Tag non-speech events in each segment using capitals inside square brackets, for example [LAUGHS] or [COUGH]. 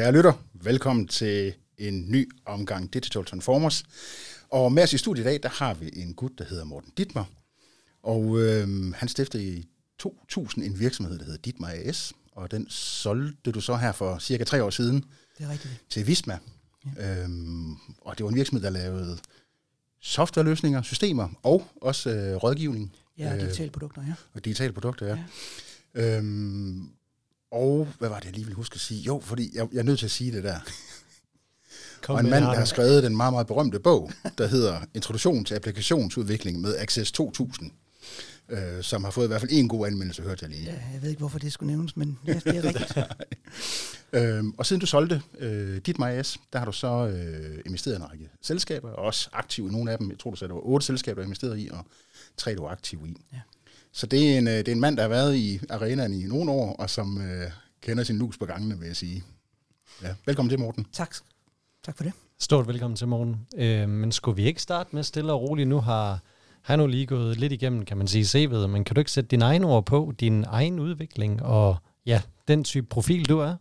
Kære lytter, velkommen til en ny omgang Digital Transformers. Og med os i studiet i dag, der har vi en gut, der hedder Morten Dittmer. Og øh, han stiftede i 2000 en virksomhed, der hedder Dittmer AS. Og den solgte du så her for cirka tre år siden Det er rigtigt. til Visma. Ja. Øhm, og det var en virksomhed, der lavede softwareløsninger, systemer og også øh, rådgivning Ja, Øh, digitale produkter, ja. og digitale produkter. Ja. Ja. Øhm, og hvad var det, jeg lige ville huske at sige? Jo, fordi jeg, jeg er nødt til at sige det der. [LAUGHS] Kom og en mand, der har skrevet den meget, meget berømte bog, der hedder Introduktion til applikationsudvikling med Access 2000, øh, som har fået i hvert fald en god anmeldelse, hørte jeg lige. ja. Jeg ved ikke, hvorfor det skulle nævnes, men ja, det er [LAUGHS] rigtigt. Øhm, og siden du solgte øh, dit MyS, der har du så øh, investeret i en række selskaber, og også aktiv i nogle af dem. Jeg tror, du sagde, der var otte selskaber, du har investeret i, og tre, du er aktiv i. Ja. Så det er, en, øh, det er en mand, der har været i arenaen i nogle år, og som øh, kender sin lus på gangene, vil jeg sige. Ja. Velkommen til, Morten. tak. Tak for det. Stort velkommen til morgen. Øh, men skulle vi ikke starte med stille og roligt? Nu har han nu lige gået lidt igennem, kan man sige, CV'et, men kan du ikke sætte dine egne ord på, din egen udvikling, og ja, den type profil, du er?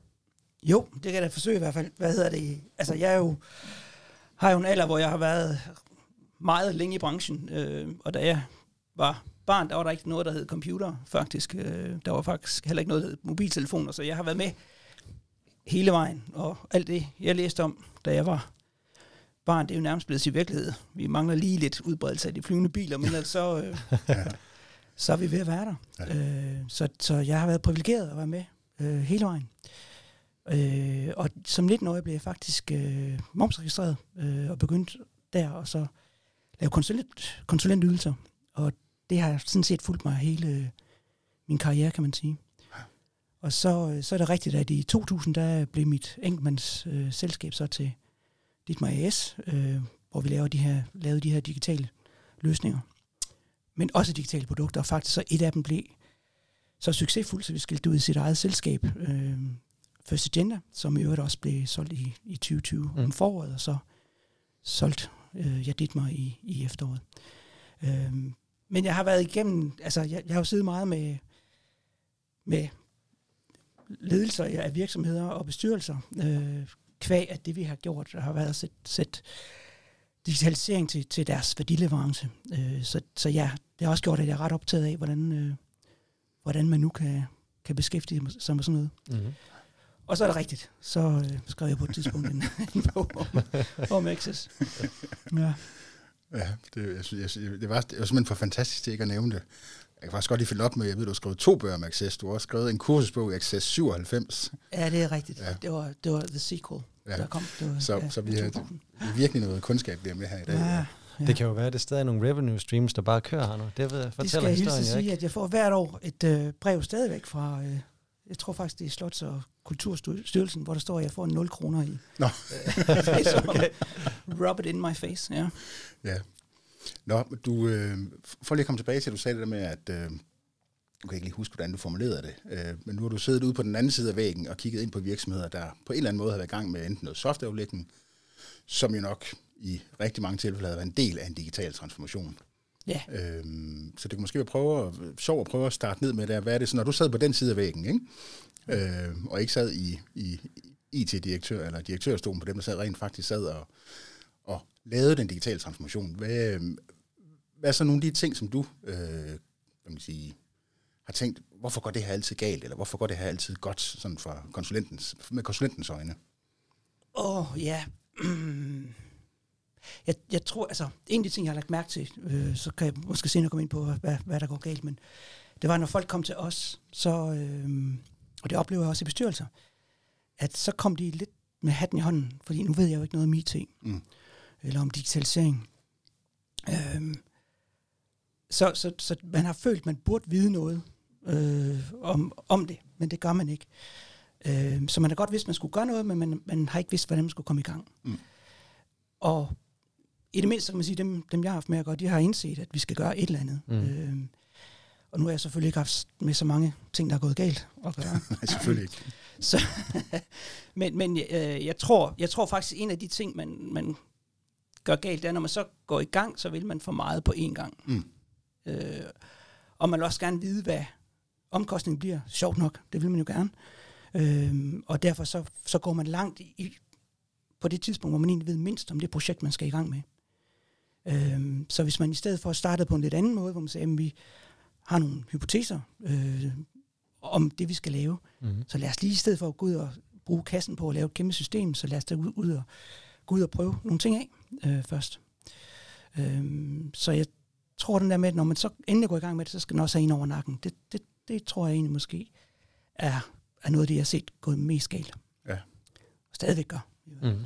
Jo, det kan jeg da forsøge i hvert fald. Hvad hedder det? Altså, jeg er jo, har jo en alder, hvor jeg har været meget længe i branchen, øh, og da jeg var barn, der var der ikke noget, der hed computer, faktisk. Øh, der var faktisk heller ikke noget, der hed mobiltelefoner, så jeg har været med hele vejen, og alt det, jeg læste om, da jeg var barn, det er jo nærmest blevet til virkelighed. Vi mangler lige lidt udbredelse af de flyvende biler, men ellers så, øh, [LAUGHS] så er vi ved at være der. Ja. Øh, så, så jeg har været privilegeret at være med øh, hele vejen. Øh, og som 19-årig blev jeg faktisk øh, momsregistreret øh, og begyndte der og så lave konsulent, konsulentydelser. Og det har sådan set fulgt mig hele øh, min karriere, kan man sige. Og så, øh, så er det rigtigt, at i 2000, der blev mit enkeltmands øh, selskab så til Ditmar AS, øh, hvor vi laver de her, lavede de her digitale løsninger. Men også digitale produkter, og faktisk så et af dem blev så succesfuldt, så vi skilte ud i sit eget selskab, øh, First Agenda, som i øvrigt også blev solgt i, i 2020 Mm. om foråret, og så solgt øh, jeg Ditmar i, i efteråret. Øh, men jeg har været igennem, altså jeg, jeg har jo siddet meget med, med ledelser af virksomheder og bestyrelser, øh, kvæg at det vi har gjort, har været at sætte, sætte digitalisering til, til deres værdileverance. Øh, så, så ja, det har også gjort, at jeg er ret optaget af, hvordan, øh, hvordan man nu kan, kan beskæftige sig med sådan noget. Mm-hmm. Og så er det rigtigt, så øh, skrev jeg på et tidspunkt en, [LAUGHS] en bog om, om Access. Ja. Ja, det, jeg synes, jeg, det, var, det var simpelthen for fantastisk til ikke at nævne det. Jeg kan faktisk godt lige følge op med, jeg ved, du har skrevet to bøger om Access. Du har også skrevet en kursusbog i Access 97. ja, det er rigtigt. Ja. Det, var, det var The Sequel, Ja. der kom. Det var, Så, ja, så vi har 2000. det er virkelig noget kundskab, vi har med her i dag. Ja, ja. Det kan jo være, at det stadig er nogle revenue streams, der bare kører her nu. Det ved, Det fortæller skal jeg hilse historien sige, ikke. at jeg får hvert år et øh, brev stadigvæk fra, øh, jeg tror faktisk, det er Slots- og Kulturstyrelsen, hvor der står, at jeg får 0 kroner i. Nå. [LAUGHS] okay. Rub it in my face, ja. Ja. Nå, du, øh, for lige at komme tilbage til, at du sagde det der med, at øh, du kan ikke lige huske, hvordan du formulerede det, øh, men nu har du siddet ude på den anden side af væggen og kigget ind på virksomheder, der på en eller anden måde har været i gang med enten noget softwareudlægning, som jo nok i rigtig mange tilfælde har været en del af en digital transformation. Ja, Øhm, så det kan måske være prøve at, sjov at prøve at starte ned med der. Hvad er det så, når du sad på den side af væggen, ikke? Øhm, og ikke sad i, i IT-direktør eller direktørstolen på dem, der sad rent faktisk sad og, og lavede den digitale transformation. Hvad, øhm, hvad er så nogle af de ting, som du øh, hvad kan man sige, har tænkt, hvorfor går det her altid galt, eller hvorfor går det her altid godt sådan fra konsulentens, med konsulentens øjne? Åh, oh, ja. [CLEARS THROAT] jeg, jeg tror, altså, en af de ting, jeg har lagt mærke til, øh, så kan jeg måske senere komme ind på, hvad, hvad der går galt, men det var, når folk kom til os, så, øh, og det oplever jeg også i bestyrelser, at så kom de lidt med hatten i hånden, fordi nu ved jeg jo ikke noget om IT, Mm. eller om digitalisering. Øh, så, så, så man har følt, at man burde vide noget øh, om, om det, men det gør man ikke. Øh, så man har godt vidst, at man skulle gøre noget, men man, man har ikke vidst, hvordan man skulle komme i gang. Mm. Og i det mindste, kan man sige, dem, dem jeg har haft med at gøre, de har indset, at vi skal gøre et eller andet. Mm. Øh, og nu har jeg selvfølgelig ikke haft med så mange ting, der er gået galt at gøre. [LAUGHS] Nej, selvfølgelig ikke. Så, [LAUGHS] men men øh, jeg, tror, jeg tror faktisk, en af de ting, man, man gør galt, det er, når man så går i gang, så vil man for meget på én gang. Mm. Øh, og man vil også gerne vide, hvad omkostningen bliver. Sjovt nok, det vil man jo gerne. Øhm, og derfor så, så går man langt i, på det tidspunkt, hvor man egentlig ved mindst om det projekt, man skal i gang med. Øhm, så hvis man i stedet for startede på en lidt anden måde, hvor man siger, at vi har nogle hypoteser øh, om det, vi skal lave, Mm. så lad os lige i stedet for at gå ud og bruge kassen på at lave et kæmpe system, så lad os da ud, ud og, gå ud og prøve nogle ting af øh, først. Øhm, så jeg tror den der med, at når man så endelig går i gang med det, så skal den også have en over nakken. Det, det, det tror jeg egentlig måske er, er noget af det, jeg har set gået mest galt. Ja. Og stadigvæk gør. Mm.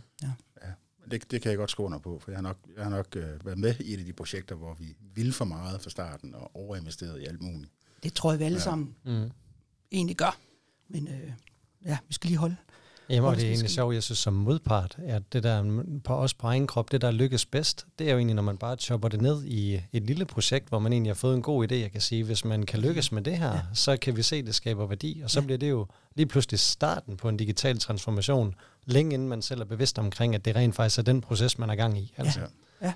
Det, det kan jeg godt skrive under på, for jeg har nok, jeg har nok øh, været med i et af de projekter, hvor vi ville for meget fra starten og overinvesteret i alt muligt. Det tror jeg, vi alle ja. sammen Mm. egentlig gør. Men øh, ja, vi skal lige holde. Jamen, og det er egentlig sjovt, jeg synes som modpart, at det der på os på egen krop, det der lykkes bedst, det er jo egentlig, når man bare chopper det ned i et lille projekt, hvor man egentlig har fået en god idé. Jeg kan sige, hvis man kan lykkes med det her, Ja. så kan vi se, at det skaber værdi, og så Ja. bliver det jo lige pludselig starten på en digital transformation, længe inden man selv er bevidst omkring, at det rent faktisk er den proces, man er gang i. Altså. Ja. Ja.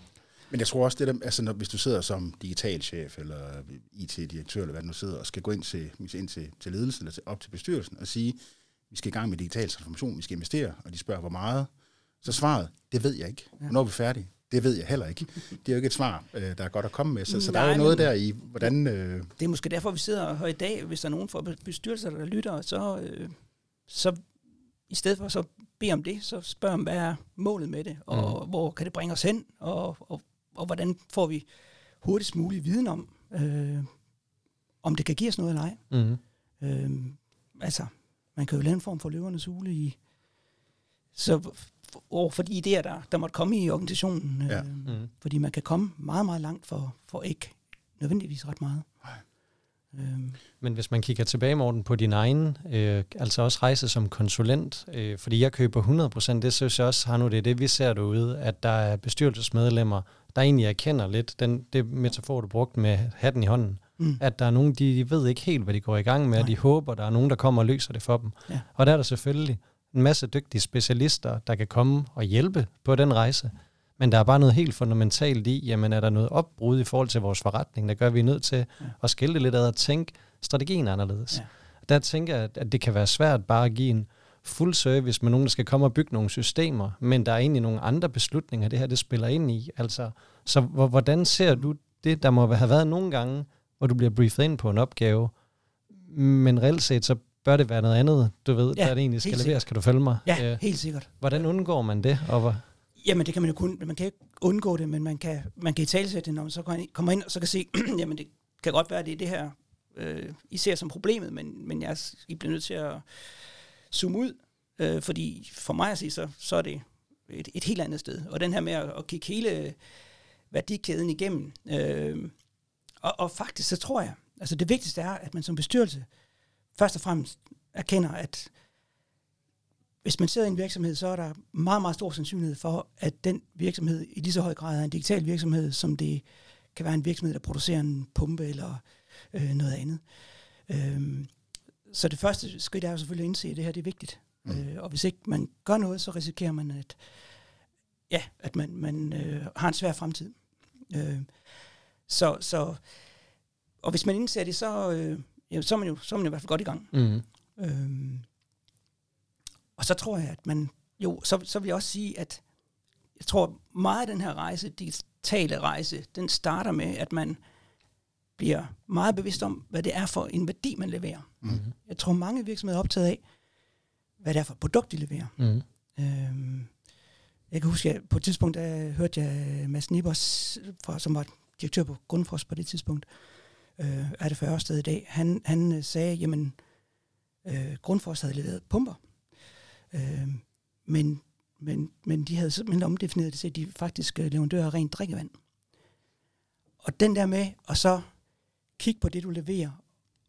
Men jeg tror også, det der, altså når, hvis du sidder som digitalchef eller IT-direktør, eller hvad du nu sidder, og skal gå ind til, ind til, til ledelsen, eller til, op til bestyrelsen, og sige, vi skal i gang med digital transformation, vi skal investere, og de spørger, hvor meget, så svaret, det ved jeg ikke. Hvornår er vi færdige? Det ved jeg heller ikke. Det er jo ikke et svar, øh, der er godt at komme med. Så, så der er jo noget der i, hvordan... Øh, Det er måske derfor, vi sidder her i dag, hvis der er nogen fra bestyrelser, der lytter, så, øh, så i stedet for så bede om det, så spørg om, hvad er målet med det, og mm. hvor kan det bringe os hen, og, og, og hvordan får vi hurtigst mulig viden om, øh, om det kan give os noget eller ej. Mm. Øh, altså, man kan jo lave en form for løvernes hule i, så over for de idéer, der, der måtte komme i organisationen. Øh, Ja. Mm. Fordi man kan komme meget, meget langt for, for ikke nødvendigvis ret meget. Nej. Øhm, Men hvis man kigger tilbage, Morten, på din egen, øh, altså også rejse som konsulent, øh, fordi jeg køber 100%, det synes jeg også, har nu det er det, vi ser derude, at der er bestyrelsesmedlemmer, der egentlig erkender lidt den, det metafor, du brugte med hatten i hånden, mm, at der er nogen, de, de ved ikke helt, hvad de går i gang med, og Nej. de håber, der er nogen, der kommer og løser det for dem. Ja. Og der er der selvfølgelig en masse dygtige specialister, der kan komme og hjælpe på den rejse. Men der er bare noget helt fundamentalt i, jamen er der noget opbrud i forhold til vores forretning, der gør, at vi er nødt til Ja. at skille det lidt ad og tænke strategien anderledes. Ja. Der tænker jeg, at det kan være svært bare at give en fuld service med nogen, der skal komme og bygge nogle systemer, men der er egentlig nogle andre beslutninger, det her det spiller ind i. Altså, så hvor- hvordan ser du det, der må have været nogle gange, hvor du bliver briefet ind på en opgave, men reelt set, så bør det være noget andet, du ved, Ja, der det egentlig skal leveres. Kan du følge mig? ja, Øh, helt sikkert. hvordan undgår man det? Og hvor, Jamen, det kan man jo kun, man kan ikke undgå det, men man kan, man kan i talsætte det, når man så kommer ind, og så kan se, [CLEARS THROAT] jamen det kan godt være, det er det her, øh, I ser som problemet, men, men jeg, I bliver nødt til at zoome ud, øh, fordi for mig at sige, så, så er det et, et helt andet sted. Og den her med at, at kigge hele værdikæden igennem, øh, og, og faktisk så tror jeg, altså det vigtigste er, at man som bestyrelse først og fremmest erkender, at hvis man sidder i en virksomhed, så er der meget, meget stor sandsynlighed for, at den virksomhed i lige så høj grad er en digital virksomhed, som det kan være en virksomhed, der producerer en pumpe eller øh, noget andet. Øhm, så det første skridt er jo selvfølgelig at indse, at det her det er vigtigt. Mm. Øh, og hvis ikke man gør noget, så risikerer man, at, ja, at man, man øh, har en svær fremtid. Øh, så, så, og hvis man indser det, så, øh, ja, så, er man jo, så er man jo i hvert fald godt i gang. mm, Øhm, og så tror jeg, at man, jo, så, så vil jeg også sige, at jeg tror meget af den her rejse, digitale rejse, den starter med, at man bliver meget bevidst om, hvad det er for en værdi, man leverer. mm, Jeg tror, mange virksomheder er optaget af, hvad det er for et produkt, de leverer. mm, Øhm, jeg kan huske, at på et tidspunkt, der hørte jeg Mads Nibos, fra, som var direktør på Grundfos på det tidspunkt, øh, er det for Ørsted i dag, han, han øh, sagde, jamen, øh, Grundfos havde leveret pumper, øh, men, men, men de havde simpelthen omdefineret det til, at de faktisk øh, leverandører af rent drikkevand. Og den der med at så kigge på det, du leverer,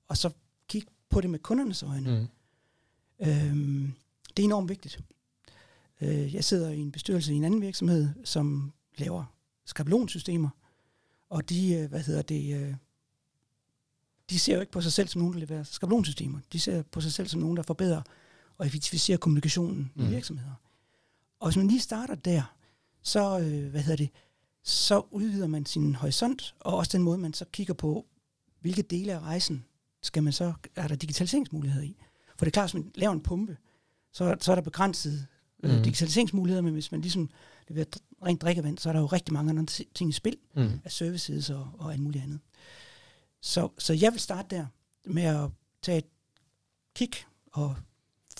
og så kigge på det med kundernes øjne, mm, Øhm, det er enormt vigtigt. Øh, jeg sidder i en bestyrelse i en anden virksomhed, som laver skabelonsystemer, og de, øh, hvad hedder det, øh, de ser jo ikke på sig selv som nogen, der leverer skabelonsystemer. De ser på sig selv som nogen, der forbedrer og effektiviserer kommunikationen mm. I virksomheder. Og hvis man lige starter der, så, øh, hvad hedder det, så udvider man sin horisont, og også den måde, man så kigger på, hvilke dele af rejsen skal man så, er der digitaliseringsmuligheder i. For det er klart, hvis man laver en pumpe, så, så er der begrænset Mm. digitaliseringsmuligheder, men hvis man ligesom leverer rent drikkevand, så er der jo rigtig mange andre ti- ting i spil Mm. af services og, og alt muligt andet. Så, så jeg vil starte der med at tage et kig og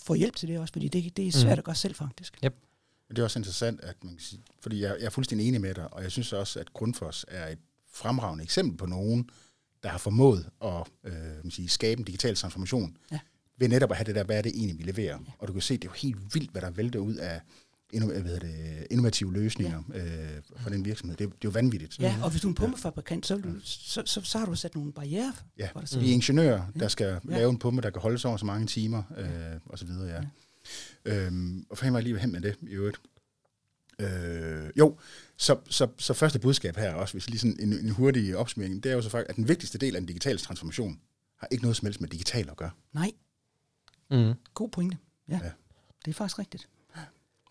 få hjælp til det også, fordi det, det er svært Mm. at gøre selv faktisk. Men det er også interessant, at man kan sige, fordi jeg, jeg er fuldstændig enig med dig, og jeg synes også, at Grundfos er et fremragende eksempel på nogen, der har formået at øh, man sige, skabe en digital transformation, Ja. ved netop at have det der, hvad er det egentlig, vi leverer. Og du kan se, det er jo helt vildt, hvad der vælter ud af hvad det, innovative løsninger ja. øh, for den virksomhed. Det, er- det er jo vanvittigt. Ja, og hvis du er en pumpefabrikant, så, du, så, så, så har du sat nogle barriere Ja, for dig så selv. vi er ingeniører, der skal Ja. lave en pumpe, der kan holde sig over så mange timer, øh, og så videre, ja. ja. Øhm, og for var lige hen med det, i øvrigt. Øh, jo, så, så, så første budskab her også, hvis lige sådan en, en hurtig opsummering, det er jo så faktisk, at den vigtigste del af den digitale transformation har ikke noget som helst med digital at gøre. Nej, Mm. god pointe. Ja. ja. det er faktisk rigtigt.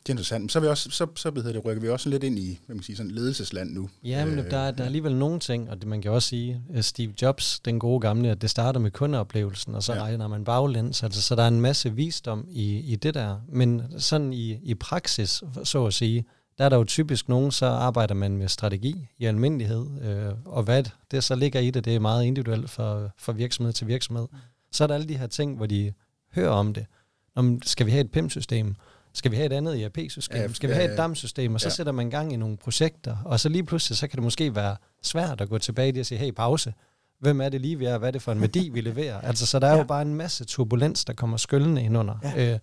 Det er interessant. Men så, er vi også, så, så hedder det, rykker vi også lidt ind i hvad man sige, sådan ledelsesland nu. Ja, men Øh, der, er- der er alligevel nogle ting, og det, man kan også sige, Steve Jobs, den gode gamle, at det starter med kundeoplevelsen, og så Ja. regner man baglæns. Altså, så der er en masse visdom i, i det der. Men sådan i, i praksis, så at sige, der er der jo typisk nogen, så arbejder man med strategi i almindelighed, øh, og hvad det så ligger i det, det er meget individuelt fra, fra virksomhed til virksomhed. Så er der alle de her ting, hvor de hører om det. Om, skal vi have et PIM-system? Skal vi have et andet ERP-system? Ja, Skal vi have et. DAM-system? Og så Ja. sætter man gang i nogle projekter, og så lige pludselig, så kan det måske være svært at gå tilbage og sige, hey, pause. Hvem er det lige, vi er? Hvad er det for en værdi, vi leverer? Altså, så der er Ja. jo bare en masse turbulens, der kommer skyldende ind under. Ja. Øh,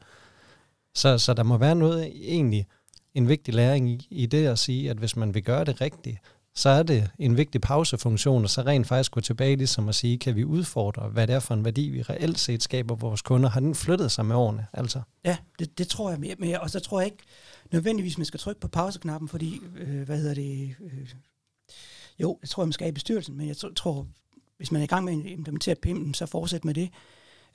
så, så der må være noget egentlig, en vigtig læring i, i det at sige, at hvis man vil gøre det rigtigt, så er det en vigtig pausefunktion, og så rent faktisk gå tilbage ligesom at sige, kan vi udfordre, hvad det er for en værdi, vi reelt set skaber vores kunder? Har den flyttet sig med årene? Altså, Ja, det, det tror jeg mere, mere. Og så tror jeg ikke nødvendigvis, man skal trykke på pauseknappen, fordi, øh, hvad hedder det, øh, jo, jeg tror, man skal i bestyrelsen, men jeg tror, hvis man er i gang med at implementere PIM, så fortsæt med det.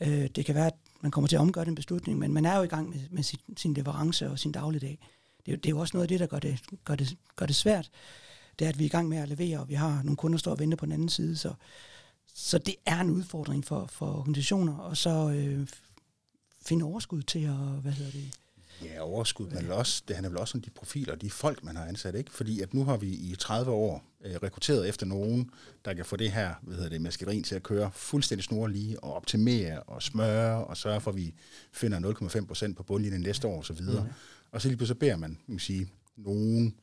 Øh, det kan være, at man kommer til at omgøre den beslutning, men man er jo i gang med, med sin, sin leverance og sin dagligdag. Det, er det er jo også noget af det, der gør det, gør, det, gør det svært. Det er, at vi er i gang med at levere, og vi har nogle kunder, der står og venter på den anden side. Så, så det er en udfordring for, for organisationer, og så øh, finde overskud til at, hvad hedder det, Ja, overskud, men vel også, det handler vel også om de profiler de folk, man har ansat, ikke? Fordi at nu har vi i 30 år øh, rekrutteret efter nogen, der kan få det her, hvad hedder det, maskerin til at køre fuldstændig snorlige og optimere og smøre og sørge for, at vi finder 0,5 procent på bundlinjen næste år og så videre. Mm. Og så lige pludselig beder man, man kan sige, nogen,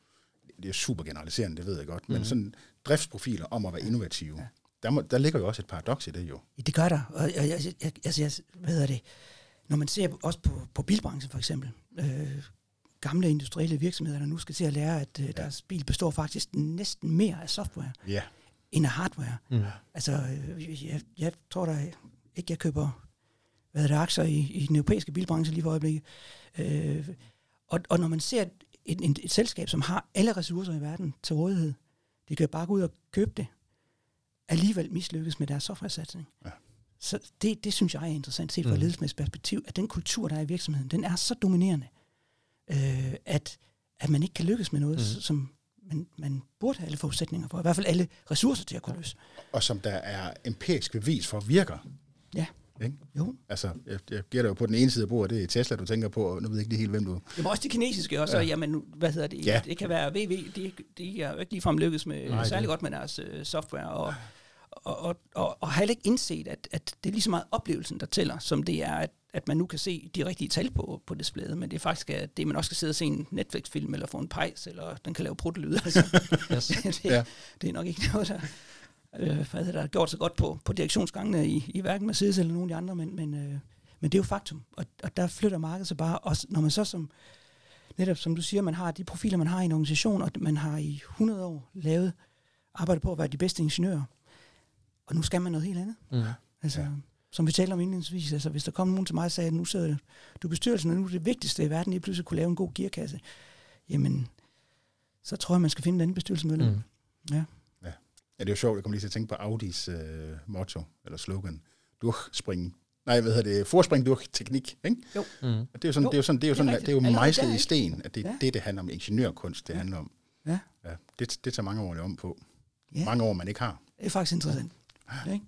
det er super generaliserende, det ved jeg godt, mm. men sådan driftsprofiler om at være innovative. Der, må, der ligger jo også et paradoks i det jo. Ja, Det gør der. Og jeg, jeg, jeg, altså, jeg, hvad hedder det? Når man ser også på, på bilbranchen for eksempel, øh, gamle industrielle virksomheder, der nu skal til at lære, at øh, deres bil består faktisk næsten mere af software Ja. end af hardware. mm. Altså, øh, jeg, jeg tror da ikke, jeg køber hvad det, aktier i, i den europæiske bilbranche lige for øjeblikket. Øh, og, og når man ser et, et, et, selskab, som har alle ressourcer i verden til rådighed, de kan bare gå ud og købe det, alligevel mislykkes med deres softwaresatsning. Ja. Så det, det synes jeg er interessant set fra Mm. mm. ledelsesmæssigt perspektiv, at den kultur, der er i virksomheden, den er så dominerende, øh, at, at man ikke kan lykkes med noget, mm. som man, man burde have alle forudsætninger for, i hvert fald alle ressourcer til at kunne løse. Og som der er empirisk bevis for virker. Ja. Ikke? Jo. Altså, jeg, jeg gætter jo på den ene side af bordet, det er Tesla, du tænker på, og nu ved jeg ikke lige helt, hvem du... Det var også de kinesiske også, Ja. ja. jamen, hvad hedder det? Ja. Det kan være VV, de, de er jo ikke ligefrem lykkes med, Nej, særlig det- godt med deres øh, software, og, og, og, og, og har heller ikke indset, at, at det er lige så meget oplevelsen, der tæller, som det er, at, at man nu kan se de rigtige tal på, på displayet, men det er faktisk at det, man også skal sidde og se en Netflix-film, eller få en pejs, eller den kan lave pruttelyde. Altså. [LAUGHS] Yes. [LAUGHS] det, Ja. det er nok ikke noget, der, øh, hvad det, der har gjort så godt på, på direktionsgangene i, i hverken Mercedes eller nogen af de andre, men, men, øh, men det er jo faktum, og, og der flytter markedet sig bare, og når man så som, netop som du siger, man har de profiler, man har i en organisation, og man har i 100 år lavet, arbejdet på at være de bedste ingeniører, og nu skal man noget helt andet. Mm. Altså, Ja. Som vi talte om indledningsvis, altså hvis der kom nogen til mig og sagde, at nu sidder du i bestyrelsen, og nu er det vigtigste i verden, lige pludselig kunne lave en god gearkasse, jamen, så tror jeg, man skal finde en anden bestyrelsesmedlem. Mm. Ja. Ja, det er jo sjovt, jeg kommer lige til at tænke på Audis øh, motto, eller slogan. Durchspring. Nej, hvad hedder det? Forspring durch teknik, ikke? Mm. Og det er jo sådan, Jo, det er jo sådan, det er jo det er sådan, det er jo mejslet i sten, at det er Ja. det, det handler om. Ingeniørkunst, det Ja. handler om. Ja. ja det, det tager mange år om på. Ja. Mange år, man ikke har. Det er faktisk interessant. Ja. Ikke?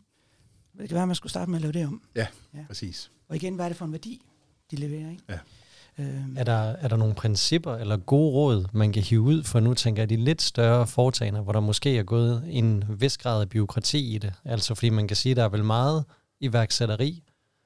Det kan være, at man skulle starte med at lave det om. Ja, Ja. ja. præcis. Og igen, hvad er det for en værdi, de leverer, ikke? Ja. Øhm, Er der, er der nogle principper eller gode råd, man kan hive ud for nu, tænker jeg, de lidt større foretagender, hvor der måske er gået en vis grad af byråkrati i det? Altså fordi man kan sige, at der er vel meget iværksætteri,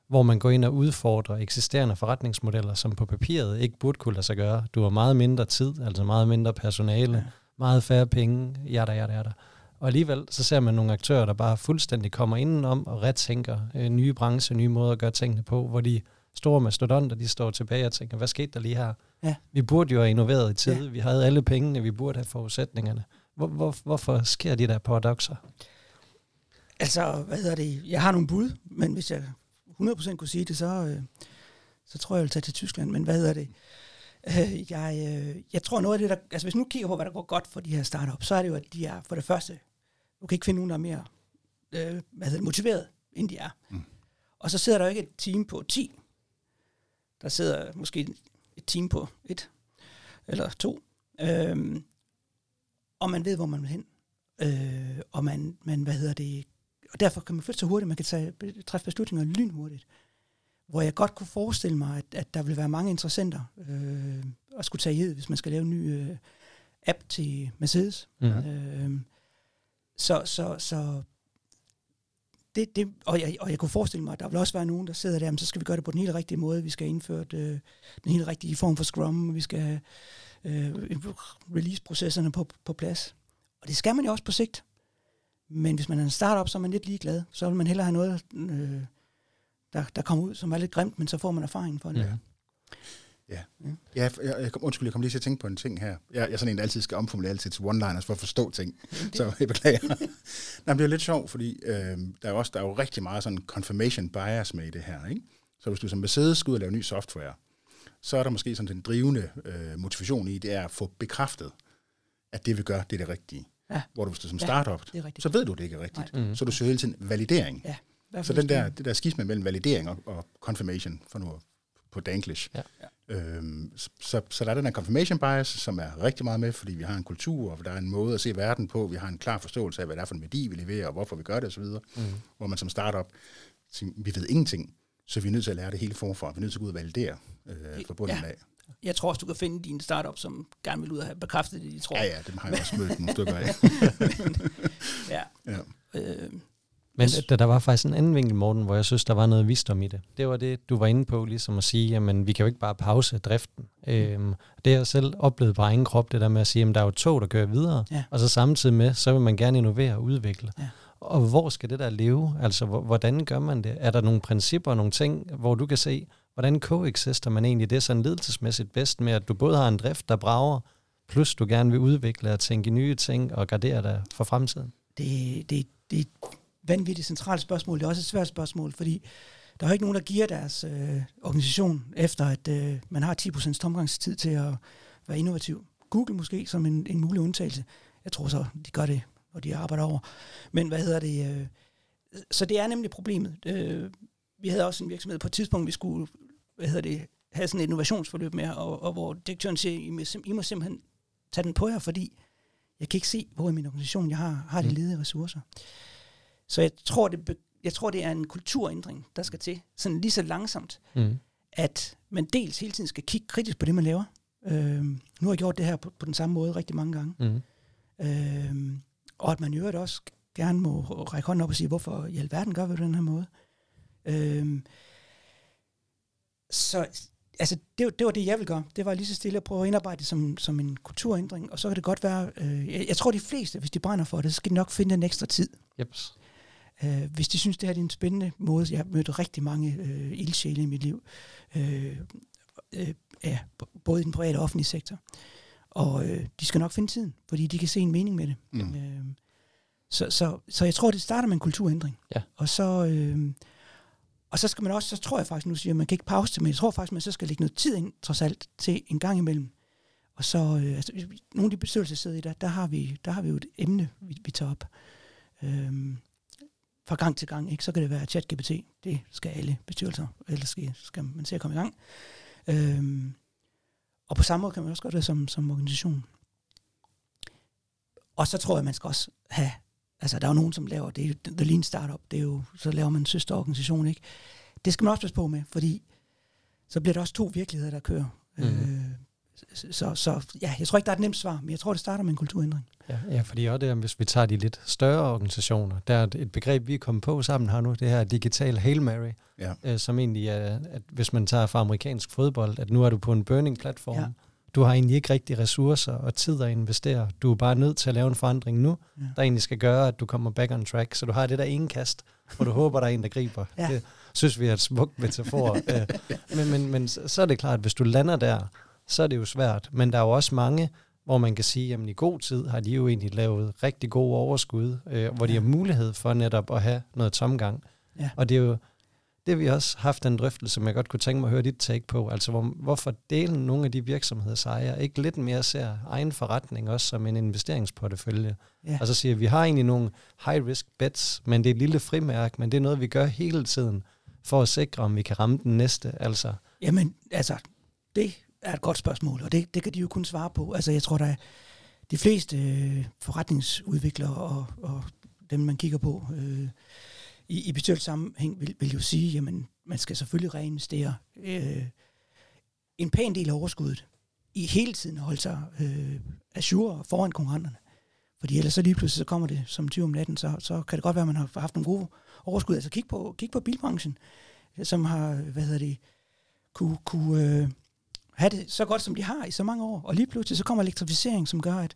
hvor man går ind og udfordrer eksisterende forretningsmodeller, som på papiret ikke burde kunne lade sig gøre. Du har meget mindre tid, altså meget mindre personale, Ja. ja. meget færre penge, ja der, ja der, ja der. Og alligevel så ser man nogle aktører, der bare fuldstændig kommer indenom og retænker øh, nye brancher, nye måder at gøre tingene på, hvor de store mastodonter, de står tilbage og tænker, hvad skete der lige her? Ja. Vi burde jo have innoveret i tide, ja. vi havde alle pengene, vi burde have forudsætningerne. Hvor, hvor, hvorfor sker de der paradoxer? Altså, hvad hedder det? Jeg har nogle bud, men hvis jeg 100% kunne sige det, så, øh, så tror jeg, jeg vil tage til Tyskland. Men hvad hedder det? Øh, jeg, øh, jeg tror noget af det, der... Altså, hvis nu kigger på, hvad der går godt for de her startups, så er det jo, at de er for det første... Du kan ikke finde nogen, der er mere øh, hvad hedder det, motiveret, end de er. Mm. Og så sidder der jo ikke et team på 10. Der sidder måske et team på et eller to. Øhm, og man ved, hvor man vil hen. Øh, og man, man, hvad hedder det, og derfor kan man flytte så hurtigt, man kan tage, træffe beslutninger lynhurtigt. Hvor jeg godt kunne forestille mig, at, at der vil være mange interessenter øh, at skulle tage i, hvis man skal lave en ny øh, app til Mercedes. Mm. Øh, så, så, så det, det, og, jeg, og jeg kunne forestille mig, at der vil også være nogen, der sidder der, men så skal vi gøre det på den helt rigtige måde. Vi skal indføre øh, den helt rigtige form for Scrum, vi skal have øh, release-processerne på, på plads. Og det skal man jo også på sigt. Men hvis man er en startup, så er man lidt ligeglad. Så vil man hellere have noget, øh, der, der kommer ud, som er lidt grimt, men så får man erfaring for det. Ja. Ja, for jeg, jeg, kom- undskyld, jeg kom lige til at tænke på en ting her. Jeg, jeg er sådan en, der altid skal omformulere altid til one-liners for at forstå ting. Så jeg beklager. Nej, men det er jo lidt sjovt, fordi øh, der, er jo også, der er jo rigtig meget sådan confirmation bias med i det her. Ikke? Så hvis du som Mercedes skal ud og lave ny software, så er der måske sådan den drivende øh, motivation i, det er at få bekræftet, at det vi gør, det er det rigtige. Ja. Hvor du, hvis du som Ja, startup, så ved du, det ikke er rigtigt. Nej. Mm. Så du søger hele tiden validering. Ja, Så den der, det der skisme mellem validering og, og confirmation, for nu at- på Danglish. Ja. Øhm, så, så, der er den her confirmation bias, som er rigtig meget med, fordi vi har en kultur, og der er en måde at se verden på, vi har en klar forståelse af, hvad det er for en værdi, vi leverer, og hvorfor vi gør det osv., Mm. hvor man som startup siger, vi ved ingenting, så vi er nødt til at lære det hele forfra. Vi er nødt til at gå ud og validere øh, fra bunden Ja. af. Jeg tror også, du kan finde din startup, som gerne vil ud og have bekræftet det, de tror. Ja, ja, dem har jeg også mødt nogle stykker af. [LAUGHS] ja. Ja. Øh, Men der, der var faktisk en anden vinkel, Morten, hvor jeg synes, der var noget visdom i det. Det var det, du var inde på, ligesom at sige, jamen vi kan jo ikke bare pause driften. Øhm, det har jeg selv oplevet på egen krop, det der med at sige, at der er jo tog, der kører videre, Ja. og så samtidig med, så vil man gerne innovere og udvikle. Ja. Og hvor skal det der leve? Altså, hvor- hvordan gør man det? Er der nogle principper, nogle ting, hvor du kan se, hvordan coexister man egentlig det sådan ledelsesmæssigt bedst med, at du både har en drift, der brager, plus du gerne vil udvikle og tænke nye ting og gardere dig for fremtiden? det, det, det et vanvittigt centralt spørgsmål. Det er også et svært spørgsmål, fordi der er jo ikke nogen, der giver deres øh, organisation efter, at øh, man har 10% tomgangstid til at være innovativ. Google måske som en, en mulig undtagelse. Jeg tror så, de gør det, og de arbejder over. Men hvad hedder det? Øh, så det er nemlig problemet. Øh, vi havde også en virksomhed på et tidspunkt, vi skulle hvad hedder det, have sådan et innovationsforløb med, og, og hvor direktøren siger, I må, I må simpelthen tage den på jer, fordi jeg kan ikke se, hvor i min organisation jeg har, har de Mm. ledige ressourcer. Så jeg tror, det, jeg tror, det er en kulturændring, der skal til, sådan lige så langsomt, Mm. at man dels hele tiden skal kigge kritisk på det, man laver. Øhm, nu har jeg gjort det her på, på den samme måde rigtig mange gange. Mm. Øhm, og at man i øvrigt også gerne må række hånden op og sige, hvorfor i alverden gør vi det på den her måde. Øhm, så altså, det, var- det var det, jeg vil gøre. Det var lige så stille at prøve at indarbejde det som, som en kulturændring. Og så kan det godt være, øh, jeg, jeg tror de fleste, hvis de brænder for det, så skal de nok finde en ekstra tid. Jeps. Øh, hvis de synes, det her er en spændende måde, jeg har mødt rigtig mange øh, ildsjæle i mit liv, øh, øh, ja, både i den private og offentlige sektor. Og øh, de skal nok finde tiden, fordi de kan se en mening med det. Mm. Øh, så, så, så jeg tror, det starter med en kulturændring. Ja. Og så, øh, og så skal man også, så tror jeg faktisk, nu siger jeg, man kan ikke pause det, men jeg tror faktisk, man så skal lægge noget tid ind, trods alt, til en gang imellem. Og så, øh, altså, nogle af de bestyrelser, sidder i der, der har vi, der har vi jo et emne, vi, vi tager op. Øhm, fra gang til gang, ikke? så kan det være ChatGPT. Det skal alle bestyrelser, ellers skal, skal man se at komme i gang. Øhm, og på samme måde kan man også gøre det som, som organisation. Og så tror jeg, man skal også have Altså, der er jo nogen, som laver det, er The Lean Startup, det er jo, så laver man en søsterorganisation, ikke? Det skal man også passe på med, fordi så bliver der også to virkeligheder, der kører. Mm. Øh, så, så ja, jeg tror ikke, der er et nemt svar, men jeg tror, det starter med en kulturændring. Ja, ja fordi også det, hvis vi tager de lidt større organisationer, der er et begreb, vi er kommet på sammen her nu, det her digital Hail Mary, ja. øh, som egentlig er, at hvis man tager fra amerikansk fodbold, at nu er du på en burning-platform, ja. du har egentlig ikke rigtig ressourcer og tid at investere, du er bare nødt til at lave en forandring nu, ja. der egentlig skal gøre, at du kommer back on track, så du har det der ene kast, hvor du [LAUGHS] håber, der er en, der griber. Ja. Det synes vi er et smukt metafor. [LAUGHS] Øh, men, men, men så er det klart, at hvis du lander der, så er det jo svært. Men der er jo også mange, hvor man kan sige, at i god tid har de jo egentlig lavet rigtig god overskud, øh, hvor de har mulighed for netop at have noget tomgang. Ja. Og det er jo det, vi også haft en drøftelse, som jeg godt kunne tænke mig at høre dit take på. Altså, hvor, hvorfor delen nogle af de virksomhedsejere ikke lidt mere ser egen forretning også som en investeringsportefølje? Ja. Og så siger vi har egentlig nogle high-risk bets, men det er et lille frimærk, men det er noget, vi gør hele tiden for at sikre, om vi kan ramme den næste. Altså. Jamen, altså, det er et godt spørgsmål, og det, det kan de jo kun svare på. Altså, jeg tror, der er de fleste øh, forretningsudviklere og, og dem, man kigger på øh, i, i bestyrelsessammenhæng, vil, vil jo sige, jamen, man skal selvfølgelig reinvestere øh, en pæn del af overskuddet i hele tiden holde sig øh, azure foran konkurrenterne. Fordi ellers så lige pludselig så kommer det som 20 om natten, så, så kan det godt være, at man har haft nogle gode overskud. Altså kig på, kig på bilbranchen, som har, hvad hedder det, kunne, kunne øh, have det så godt, som de har i så mange år. Og lige pludselig så kommer elektrificering, som gør, at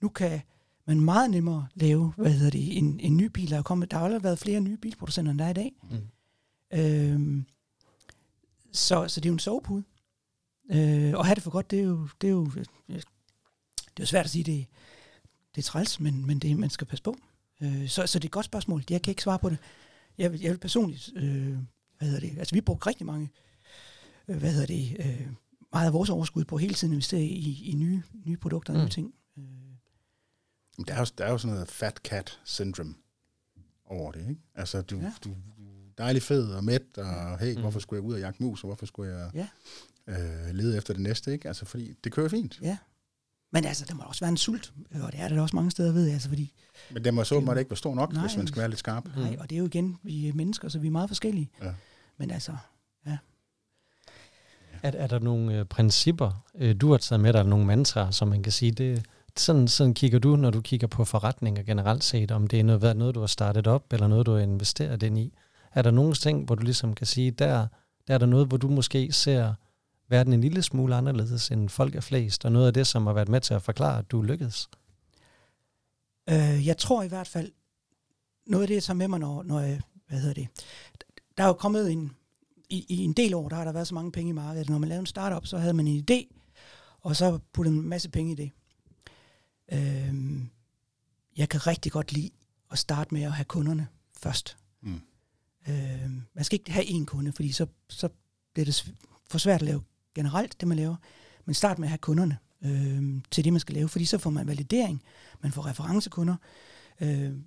nu kan man meget nemmere lave, hvad hedder det, en, en ny bil. Der, er kommet, der har aldrig været flere nye bilproducenter, end der er i dag. Mm. Øhm, så, så det er jo en sovepude. Øh, og have det for godt, det er jo, det er jo, det er jo svært at sige, det, det er træls, men, men det, man skal passe på. Øh, så, så det er et godt spørgsmål. Jeg kan ikke svare på det. Jeg, jeg vil personligt, øh, hvad hedder det, altså vi bruger rigtig mange, øh, hvad hedder det, øh, meget af vores overskud på hele tiden investere i, i nye, nye produkter og mm. nye ting. Øh. Der er, jo, der er jo sådan noget fat cat syndrome over det, ikke? Altså, du, ja. du, du er dejlig fed og mæt, og hey, mm. hvorfor skulle jeg ud og jagte mus, og hvorfor skulle jeg ja. øh, lede efter det næste, ikke? Altså, fordi det kører fint. Ja. Men altså, der må også være en sult, og det er der også mange steder, ved jeg, altså, fordi... Men det må så det ikke være stor nok, nej, hvis man skal være lidt skarp. Nej, og det er jo igen, vi er mennesker, så vi er meget forskellige. Ja. Men altså, er, er der nogle øh, principper, øh, du har taget med dig, nogle mantraer, som man kan sige, det, sådan, sådan kigger du, når du kigger på forretninger generelt set, om det er noget, noget, du har startet op, eller noget, du har investeret ind i. Er der nogle ting, hvor du ligesom kan sige, der, der er der noget, hvor du måske ser verden en lille smule anderledes, end folk er flest, og noget af det, som har været med til at forklare, at du lykkedes? Øh, jeg tror i hvert fald, noget af det, jeg tager med mig, når, når jeg, hvad hedder det, der er jo kommet en, i, i en del år, der har der været så mange penge i markedet. Når man lavede en startup, så havde man en idé, og så puttede man en masse penge i det. Øhm, jeg kan rigtig godt lide at starte med at have kunderne først. Mm. Øhm, man skal ikke have én kunde, fordi så, så bliver det for svært at lave generelt, det man laver. Men start med at have kunderne øhm, til det, man skal lave, fordi så får man validering, man får referencekunder, øhm,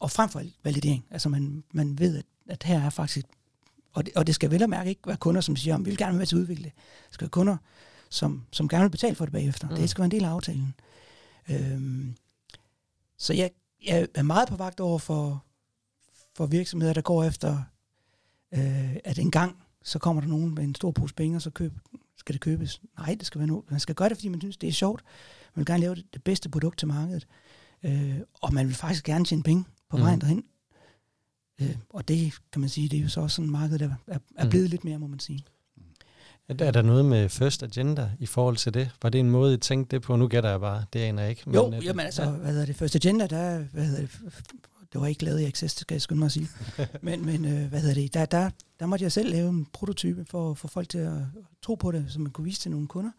og frem for alt validering. Altså man, man ved, at, at her er faktisk og det, og det skal vel og mærke ikke være kunder, som siger, om vi vil gerne være med til at udvikle det. Det skal være kunder, som, som gerne vil betale for det bagefter. Mm. Det skal være en del af aftalen. Øhm, så jeg, jeg er meget på vagt over for, for virksomheder, der går efter, øh, at en gang, så kommer der nogen med en stor pose penge, og så køb, skal det købes. Nej, det skal være noget. Man skal gøre det, fordi man synes, det er sjovt. Man vil gerne lave det, det bedste produkt til markedet. Øh, og man vil faktisk gerne tjene penge på vejen mm. derhen. Øh, og det kan man sige, det er jo så også sådan en marked, der er, er mm. blevet mm. lidt mere, må man sige. Er der noget med First Agenda i forhold til det? Var det en måde, I tænkte det på? Nu gætter jeg bare, det aner jeg ikke. Men, jo, øh, jamen altså, ja. hvad hedder det? First Agenda, der, hvad hedder det, det var ikke lavet i Access, skal jeg skynde mig at sige. [LAUGHS] men, men øh, hvad hedder det, der, der, der måtte jeg selv lave en prototype for at få folk til at tro på det, så man kunne vise til nogle kunder.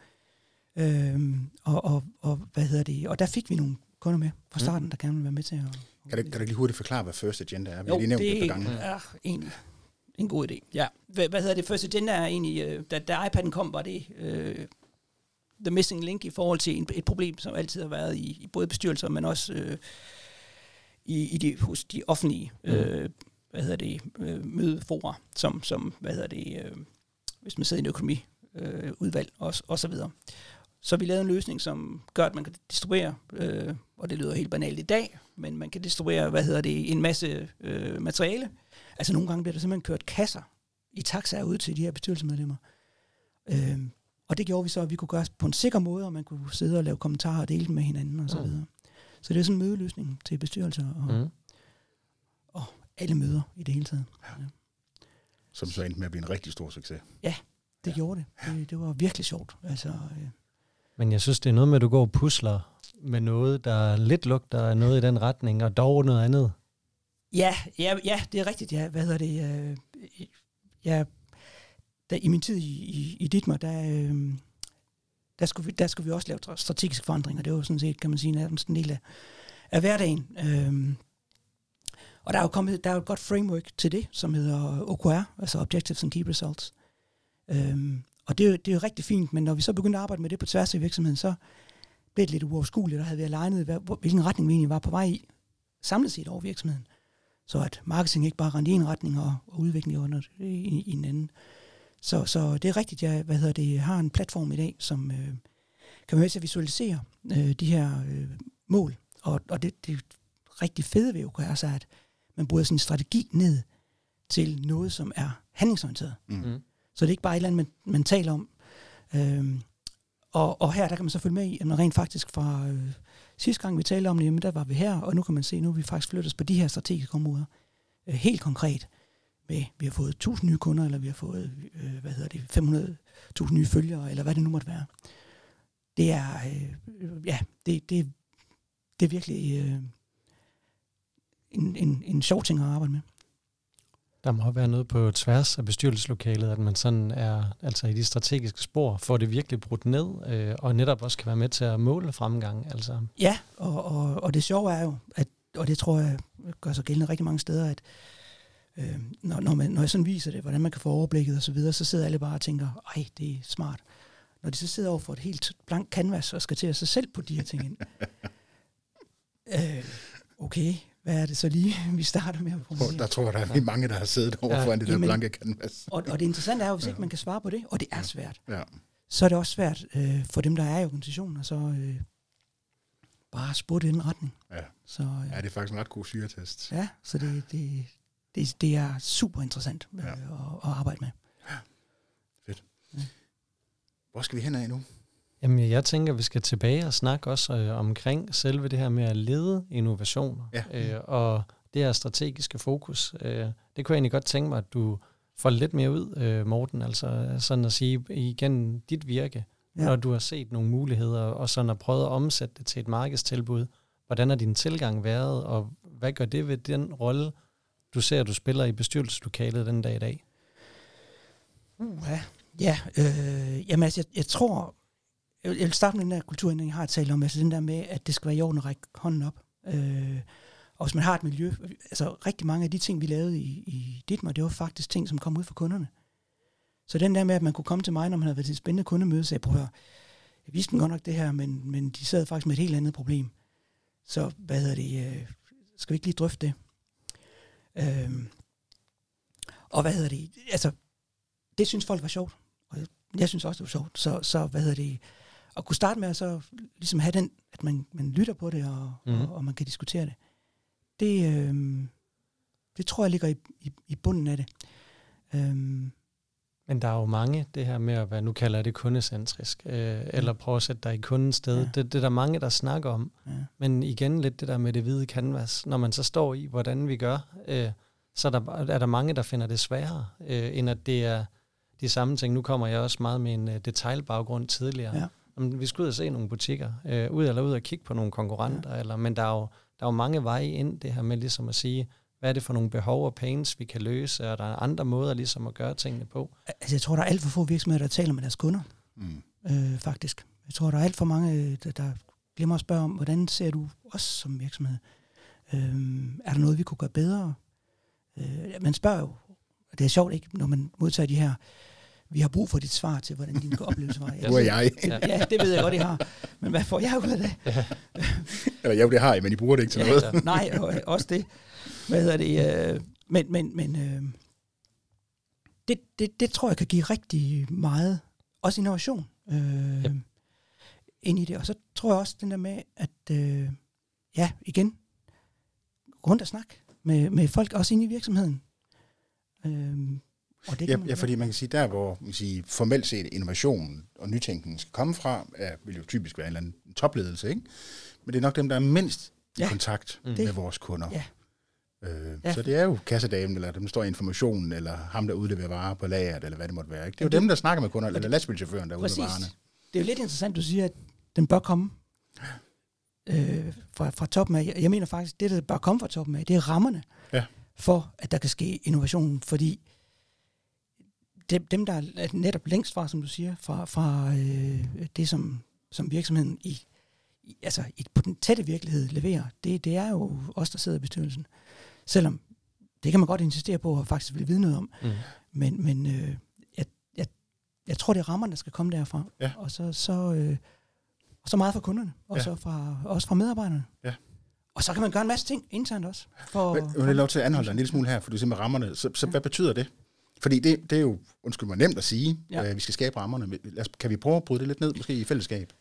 Øhm, og, og, og, hvad hedder det, og der fik vi nogle kunder med fra mm. starten, mm. der gerne ville være med til at kan du, kan du lige hurtigt forklare, hvad First Agenda er? Vi jo, har lige nævnt det, det gange. er egentlig en god idé. Ja. Hvad, hvad hedder det? First Agenda er egentlig, øh, da, da iPad'en kom, var det øh, the missing link i forhold til en, et problem, som altid har været i, i både bestyrelser, men også øh, i, i de, hos de offentlige mm. øh, hvad hedder det, øh, mødeforer, som, som hvad hedder det, øh, hvis man sidder i en økonomi øh, og, og så videre. Så vi lavede en løsning, som gør, at man kan distribuere, øh, og det lyder helt banalt i dag, men man kan distribuere, hvad hedder det, en masse øh, materiale. Altså nogle gange bliver der simpelthen kørt kasser i taxaer ud til de her bestyrelsesmedlemmer. Øh, og det gjorde vi så, at vi kunne gøre på en sikker måde, og man kunne sidde og lave kommentarer og dele dem med hinanden og så Mm. videre. Så det er sådan en mødeløsning til bestyrelser og, mm. Mm. og alle møder i det hele taget. Som så endte med at blive en rigtig stor succes. Det Ja. ja. gjorde det. det. Det var virkelig sjovt. Altså, øh, men jeg synes, det er noget med, at du går og pusler med noget, der lidt lugter af noget i den retning, og dog noget andet. Ja, ja, ja, det er rigtigt. Ja. Hvad hedder det? Øh, øh ja, der, I min tid i, i, i Ditmer, der, øh, der, skulle vi, der skulle vi også lave strategisk strategiske forandringer. Det var sådan set, kan man sige, nærmest en del af, af hverdagen. Øh, og der er jo kommet, der er jo et godt framework til det, som hedder OKR, altså Objectives and Key Results. Øh, og det er, jo- det er jo rigtig fint, men når vi så begyndte at arbejde med det på tværs af virksomheden, så blev det lidt uoverskueligt, og havde vi alignet, hvad- hvilken retning vi egentlig var på vej i, samlet set over virksomheden. Så at marketing ikke bare rendte i en retning og, og udvikling under, i, i en anden. Så, så det er rigtigt, jeg hvad hedder det, har en platform i dag, som øh, kan være med til at visualisere øh, de her øh, mål. Og, og det, det rigtig fede ved OKR er, at man bryder sin strategi ned til noget, som er handlingsorienteret. Mm. Så det er ikke bare et eller andet, man, man taler om. Øhm, og, og her, der kan man så følge med i, at man rent faktisk fra øh, sidste gang, vi talte om det, jamen, der var vi her, og nu kan man se, nu er vi faktisk flyttet os på de her strategiske områder. Øh, helt konkret. Med, vi har fået 1000 nye kunder, eller vi har fået, øh, hvad hedder det, 500.000 nye følgere, eller hvad det nu måtte være. Det er, øh, ja, det, det, det er virkelig øh, en, en, en sjov ting at arbejde med. Der må være noget på tværs af bestyrelseslokalet, at man sådan er, altså i de strategiske spor, får det virkelig brudt ned, øh, og netop også kan være med til at måle fremgang. Altså, Ja, og, og, og det sjove er jo, at, og det tror jeg gør sig gældende rigtig mange steder, at øh, når, når, man, når jeg sådan viser det, hvordan man kan få overblikket og så videre, så sidder alle bare og tænker, ej, det er smart. Når de så sidder over for et helt blank canvas og skal til at sig selv på de her ting ind. [LAUGHS] øh, okay, hvad er det så lige, [LAUGHS] vi starter med at formulere? der tror jeg, der er mange, der har siddet over Ja, foran det der jamen- blanke canvas. Og, og det interessante er jo, hvis ikke man kan svare på det, og det er svært, Ja. så er det også svært øh, for dem, der er i organisationen, og så øh, bare spurgte i den retning. Ja. Så, øh, ja, det er faktisk en ret god syretest. Ja, så det, det, det, det er super interessant øh, Ja. at, at arbejde med. Hvor skal vi hen af nu? Jamen, jeg tænker, vi skal tilbage og snakke også øh, omkring selve det her med at lede innovationer. Ja. Øh, og det her strategiske fokus. Øh, det kunne jeg egentlig godt tænke mig, at du får lidt mere ud, øh, Morten. Altså sådan at sige, igen dit virke, Ja. når du har set nogle muligheder, og sådan at prøve at omsætte det til et markedstilbud. Hvordan har din tilgang været, og hvad gør det ved den rolle, du ser, du spiller i bestyrelseslokalet den dag i dag? Uh, ja, ja øh, jamen altså, jeg, jeg tror, jeg vil, jeg vil starte med den der kulturændring, jeg har talt om, altså den der med, at det skal være i orden at række hånden op. Øh, og hvis man har et miljø, altså rigtig mange af de ting, vi lavede i, i Ditmar, det var faktisk ting, som kom ud fra kunderne. Så den der med, at man kunne komme til mig, når man havde været til et spændende kundemøde, og sagde, prøv at høre, jeg vidste godt nok det her, men, men de sad faktisk med et helt andet problem. Så hvad hedder det, øh, skal vi ikke lige drøfte det? Øh, og hvad hedder det, altså, det synes folk var sjovt, og jeg synes også, det var sjovt. Så, så hvad hedder det, at kunne starte med at så ligesom have den, at man, man lytter på det, og, mm. Og, og man kan diskutere det. Det, øh, det tror jeg ligger i, i, i bunden af det. Øhm, Men der er jo mange, det her med at være, nu kalder jeg det kundecentrisk, øh, eller prøve at sætte dig i kundens sted. Ja. Det, det er der mange, der snakker om. ja. Men igen lidt det der med det hvide canvas. Når man så står i, hvordan vi gør, øh, så er der, er der mange, der finder det sværere, øh, end at det er de samme ting. Nu kommer jeg også meget med en øh, detailbaggrund tidligere. Ja. Jamen, vi skal ud og se nogle butikker, øh, ud eller ud og kigge på nogle konkurrenter, ja. eller, men der er, jo, der er jo mange veje ind, det her med ligesom at sige, hvad er det for nogle behov og pains, vi kan løse, og der er andre måder ligesom at gøre tingene på. Altså, jeg tror, der er alt for få virksomheder, der taler med deres kunder, Mm. øh, faktisk. Jeg tror, der er alt for mange, øh, der, der glemmer at spørge om, hvordan ser du os som virksomhed? Øh, er der noget, vi kunne gøre bedre? Øh, man spørger jo, og det er sjovt ikke, når man modtager de her, vi har brug for dit svar til, hvordan din oplevelse var. [LAUGHS] Nu er jeg. [LAUGHS] Ja. ja, det ved jeg godt, I har. Men hvad får jeg ud af det? Eller jo, det har I, men I bruger det ikke til noget. Ja. Nej, og, også det. Hvad hedder det? Øh, men men, men øh, det, det, det tror jeg kan give rigtig meget, også innovation, øh, Yep. ind i det. Og så tror jeg også den der med, at øh, ja, igen, rundt og snakke med, med folk, også inde i virksomheden. Øhm, og det ja, man, ja, fordi man kan sige, der hvor man sige, formelt set innovation og nytænkning skal komme fra, er, vil jo typisk være en eller anden topledelse, ikke? Men det er nok dem, der er mindst ja. i kontakt mm. med vores kunder. Ja. Øh, ja. Så det er jo kassedamen, eller dem, der står i informationen, eller ham, der udleverer varer på lageret, eller hvad det måtte være. Ikke? Det er jo det, dem, der snakker med kunder, eller lastbilchaufføren, der udleverer varerne. Det er jo lidt interessant, du siger, at den bør komme øh, fra, fra toppen af. Jeg mener faktisk, det, der bør komme fra toppen af, det er rammerne ja. for, at der kan ske innovation, fordi dem, dem der er netop længst fra, som du siger, fra, fra øh, det, som, som virksomheden i, i, altså i, på den tætte virkelighed leverer, det, det er jo os, der sidder i bestyrelsen. Selvom det kan man godt insistere på at faktisk vil vide noget om. Mm. Men, men øh, jeg, jeg, jeg tror, det er rammerne, der skal komme derfra. Ja. Og så, så, øh, og så meget fra kunderne, og ja. så fra, også fra medarbejderne. Ja. Og så kan man gøre en masse ting internt også. For, Men, jeg vil lov til at anholde dig en lille smule her, for du siger med rammerne. Så, så ja. hvad betyder det? Fordi det, det er jo, undskyld mig, nemt at sige, ja. øh, vi skal skabe rammerne. Kan vi prøve at bryde det lidt ned, måske i fællesskab?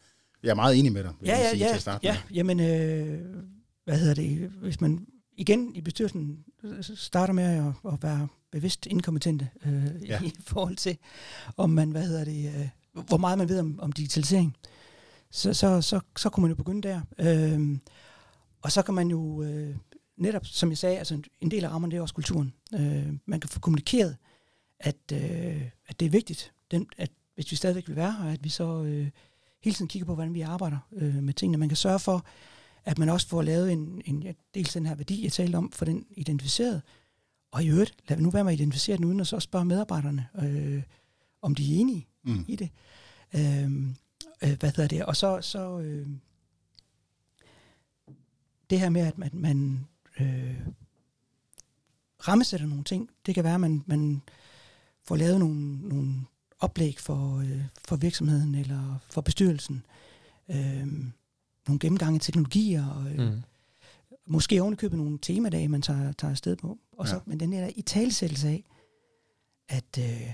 Jeg er meget enig med dig, vil ja, jeg ja, sige ja, til at starte ja, med. Jamen, øh, hvad hedder det? Hvis man igen i bestyrelsen starter med at, at være bevidst inkompetente øh, ja. i forhold til, om man, hvad hedder det, øh, hvor meget man ved om, om digitalisering, så, så, så, så kunne man jo begynde der. Øh, og så kan man jo øh, netop, som jeg sagde, altså en del af rammerne, det er også kulturen. Øh, man kan få kommunikeret, at, øh, at det er vigtigt, den, at hvis vi stadigvæk vil være her, at vi så øh, hele tiden kigger på, hvordan vi arbejder øh, med tingene. Man kan sørge for, at man også får lavet en, en ja, dels den her værdi, jeg talte om, for den identificeret, og i øvrigt, lad nu være med at identificere den, uden at så spørge medarbejderne, øh, om de er enige mm. i det. Øh, øh, hvad hedder det? Og så, så øh, det her med, at man, man øh, rammesætter nogle ting. Det kan være, at man, man får lavet nogle, nogle oplæg for, øh, for virksomheden eller for bestyrelsen. Øh, nogle gennemgange af teknologier. Og, øh, mm. Måske ovenikøbet nogle temadage, man tager, tager afsted på. Og så, ja. Men den der i talesættelse af, at, øh,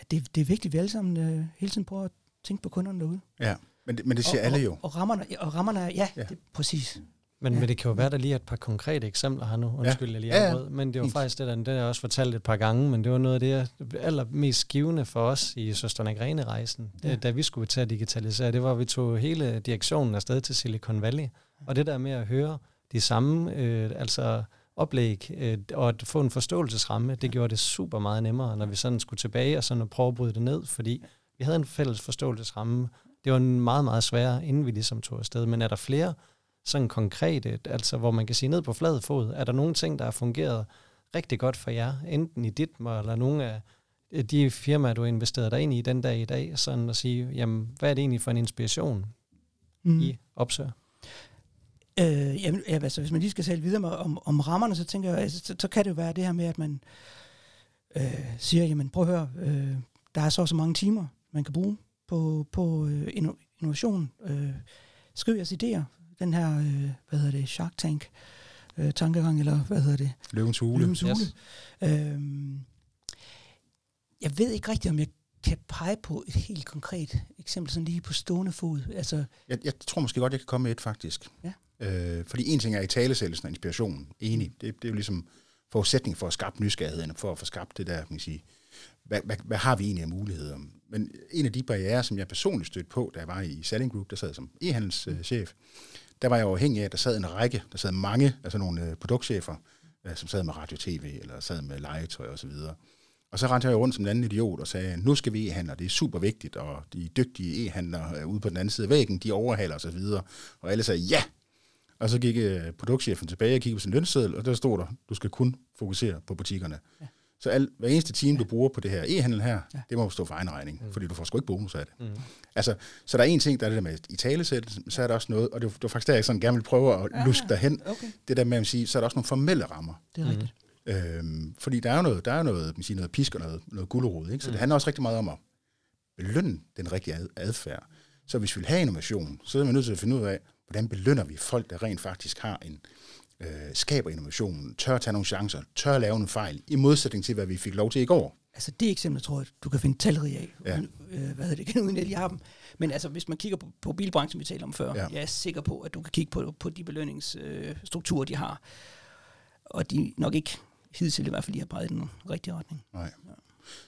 at det, det er vigtigt, at vi alle sammen øh, hele tiden prøver at tænke på kunderne derude. Ja, men det, men det siger og, alle jo. Og, og rammerne, og rammerne ja, ja. Det, præcis. Men, ja. men det kan jo være, der lige er et par konkrete eksempler her nu. Undskyld, ja. jeg lige. Ja, ja. Men det var faktisk det, der, det jeg også fortalt et par gange, men det var noget af det allermest givende for os i Søsterne Grene-rejsen, ja. da vi skulle til at digitalisere. Det var, at vi tog hele direktionen afsted til Silicon Valley. Og det der med at høre de samme øh, altså oplæg øh, og at få en forståelsesramme, det gjorde det super meget nemmere, når vi sådan skulle tilbage og sådan prøve at bryde det ned, fordi vi havde en fælles forståelsesramme. Det var meget, meget sværere, inden vi ligesom tog afsted. Men er der flere sådan konkrete, altså hvor man kan sige ned på flad fod, er der nogle ting, der har fungeret rigtig godt for jer, enten i dit eller nogle af de firmaer, du har investeret dig ind i den dag i dag, sådan at sige, jamen, hvad er det egentlig for en inspiration, mm. I opsøger? Øh, jamen, ja, altså, hvis man lige skal tale videre om, om rammerne, så tænker jeg, altså, så, så kan det jo være det her med, at man øh, siger, jamen prøv at høre, øh, der er så så mange timer, man kan bruge på, på øh, innovation. Øh, skriv jeres idéer, den her, øh, hvad hedder det, Shark Tank øh, tankegang, eller hvad hedder det? Løvens Hule. Løvens Hule. Yes. Øhm, jeg ved ikke rigtigt, om jeg kan pege på et helt konkret eksempel, sådan lige på stående fod. Altså, jeg, jeg tror måske godt, jeg kan komme med et faktisk. Ja. Øh, fordi en ting er i talesættelsen af inspiration. Enig. Det, det er jo ligesom forudsætning for at skabe nysgerrigheden, for at få skabt det der, kan man sige, hvad, hvad, hvad har vi egentlig af muligheder? Men en af de barriere, som jeg personligt stødte på, da jeg var i Selling Group, der sad som e-handelschef, der var jeg afhængig af, at der sad en række, der sad mange, altså nogle øh, produktchefer, øh, som sad med radio-tv, eller sad med legetøj osv. Og, og så rendte jeg rundt som en anden idiot og sagde, nu skal vi e-handle, det er super vigtigt, og de dygtige e-handlere øh, ude på den anden side af væggen, de overhaler osv. Og, og alle sagde, ja! Og så gik øh, produktchefen tilbage og kiggede på sin lønseddel, og der stod der, du skal kun fokusere på butikkerne. Ja. Så al, hver eneste time, du bruger på det her e-handel her, ja. det må stå for egen regning, mm. fordi du får sgu ikke bonus af det. Mm. Altså, så der er en ting, der er det der med i talesæt, så er der også noget, og det, det var faktisk der, jeg sådan gerne vil prøve at ja, luske derhen, okay. det der med at sige, så er der også nogle formelle rammer. Det er rigtigt. Øhm, fordi der er jo noget, der er noget, man siger, noget pisk og noget, noget gulderod, ikke? så mm. det handler også rigtig meget om at belønne den rigtige ad, adfærd. Så hvis vi vil have innovation, så er vi nødt til at finde ud af, hvordan belønner vi folk, der rent faktisk har en, øh, skaber innovationen, tør tage nogle chancer, tør lave nogle fejl, i modsætning til, hvad vi fik lov til i går. Altså det eksempel, tror jeg, du kan finde talrige af. Ja. Øh, hvad hedder det, [LAUGHS] uden at de har dem. Men altså, hvis man kigger på, på bilbranchen, vi talte om før, ja. jeg er sikker på, at du kan kigge på, på de belønningsstrukturer, øh, de har. og de nok ikke hidtil i hvert fald lige har peget i den rigtige retning. Nej.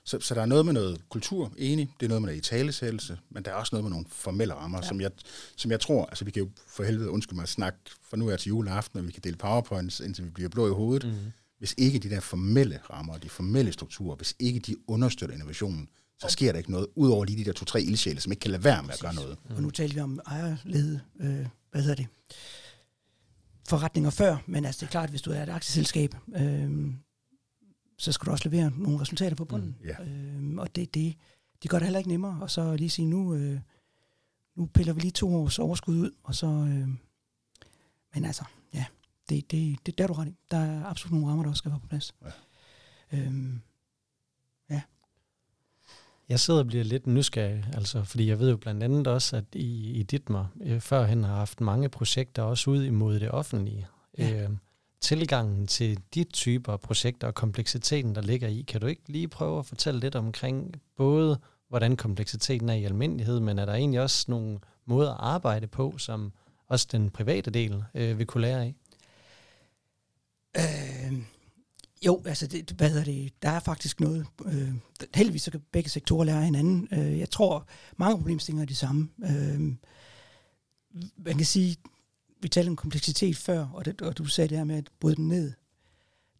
Så, så der er noget med noget kultur, enig, det er noget med noget i talesættelse, men der er også noget med nogle formelle rammer, ja. som, jeg, som jeg tror, altså vi kan jo for helvede, undskyld mig, at snakke for nu er til juleaften, og vi kan dele powerpoints, indtil vi bliver blå i hovedet. Mm. Hvis ikke de der formelle rammer, de formelle strukturer, hvis ikke de understøtter innovationen, så sker der ikke noget, udover lige de der to-tre ildsjæle, som ikke kan lade være med at gøre noget. Mm. Og nu talte vi om ejerlede, øh, hvad hedder det, forretninger før, men altså det er klart, hvis du er et aktieselskab, øh, så skal du også levere nogle resultater på bunden. Mm, yeah. øh, og det, det, de gør det heller ikke nemmere, og så lige sige, nu, øh, nu piller vi lige to års overskud ud, og så... Øh, men altså, ja, det, det, det der er du ret i. Der er absolut nogle rammer, der også skal være på plads. Ja. Øhm, ja. Jeg sidder og bliver lidt nysgerrig, altså, fordi jeg ved jo blandt andet også, at I, i Ditmer øh, førhen har haft mange projekter også ud imod det offentlige. Ja. Øh, tilgangen til de typer projekter og kompleksiteten, der ligger i, kan du ikke lige prøve at fortælle lidt omkring både, hvordan kompleksiteten er i almindelighed, men er der egentlig også nogle måder at arbejde på, som også den private del øh, vil kunne lære af? Øh, jo, altså, det, hvad hedder det, der er faktisk noget. Øh, heldigvis så kan begge sektorer lære hinanden. Øh, jeg tror, mange problemstillinger er de samme. Øh, man kan sige, vi talte om kompleksitet før, og, det, og du sagde det her med at bryde den ned.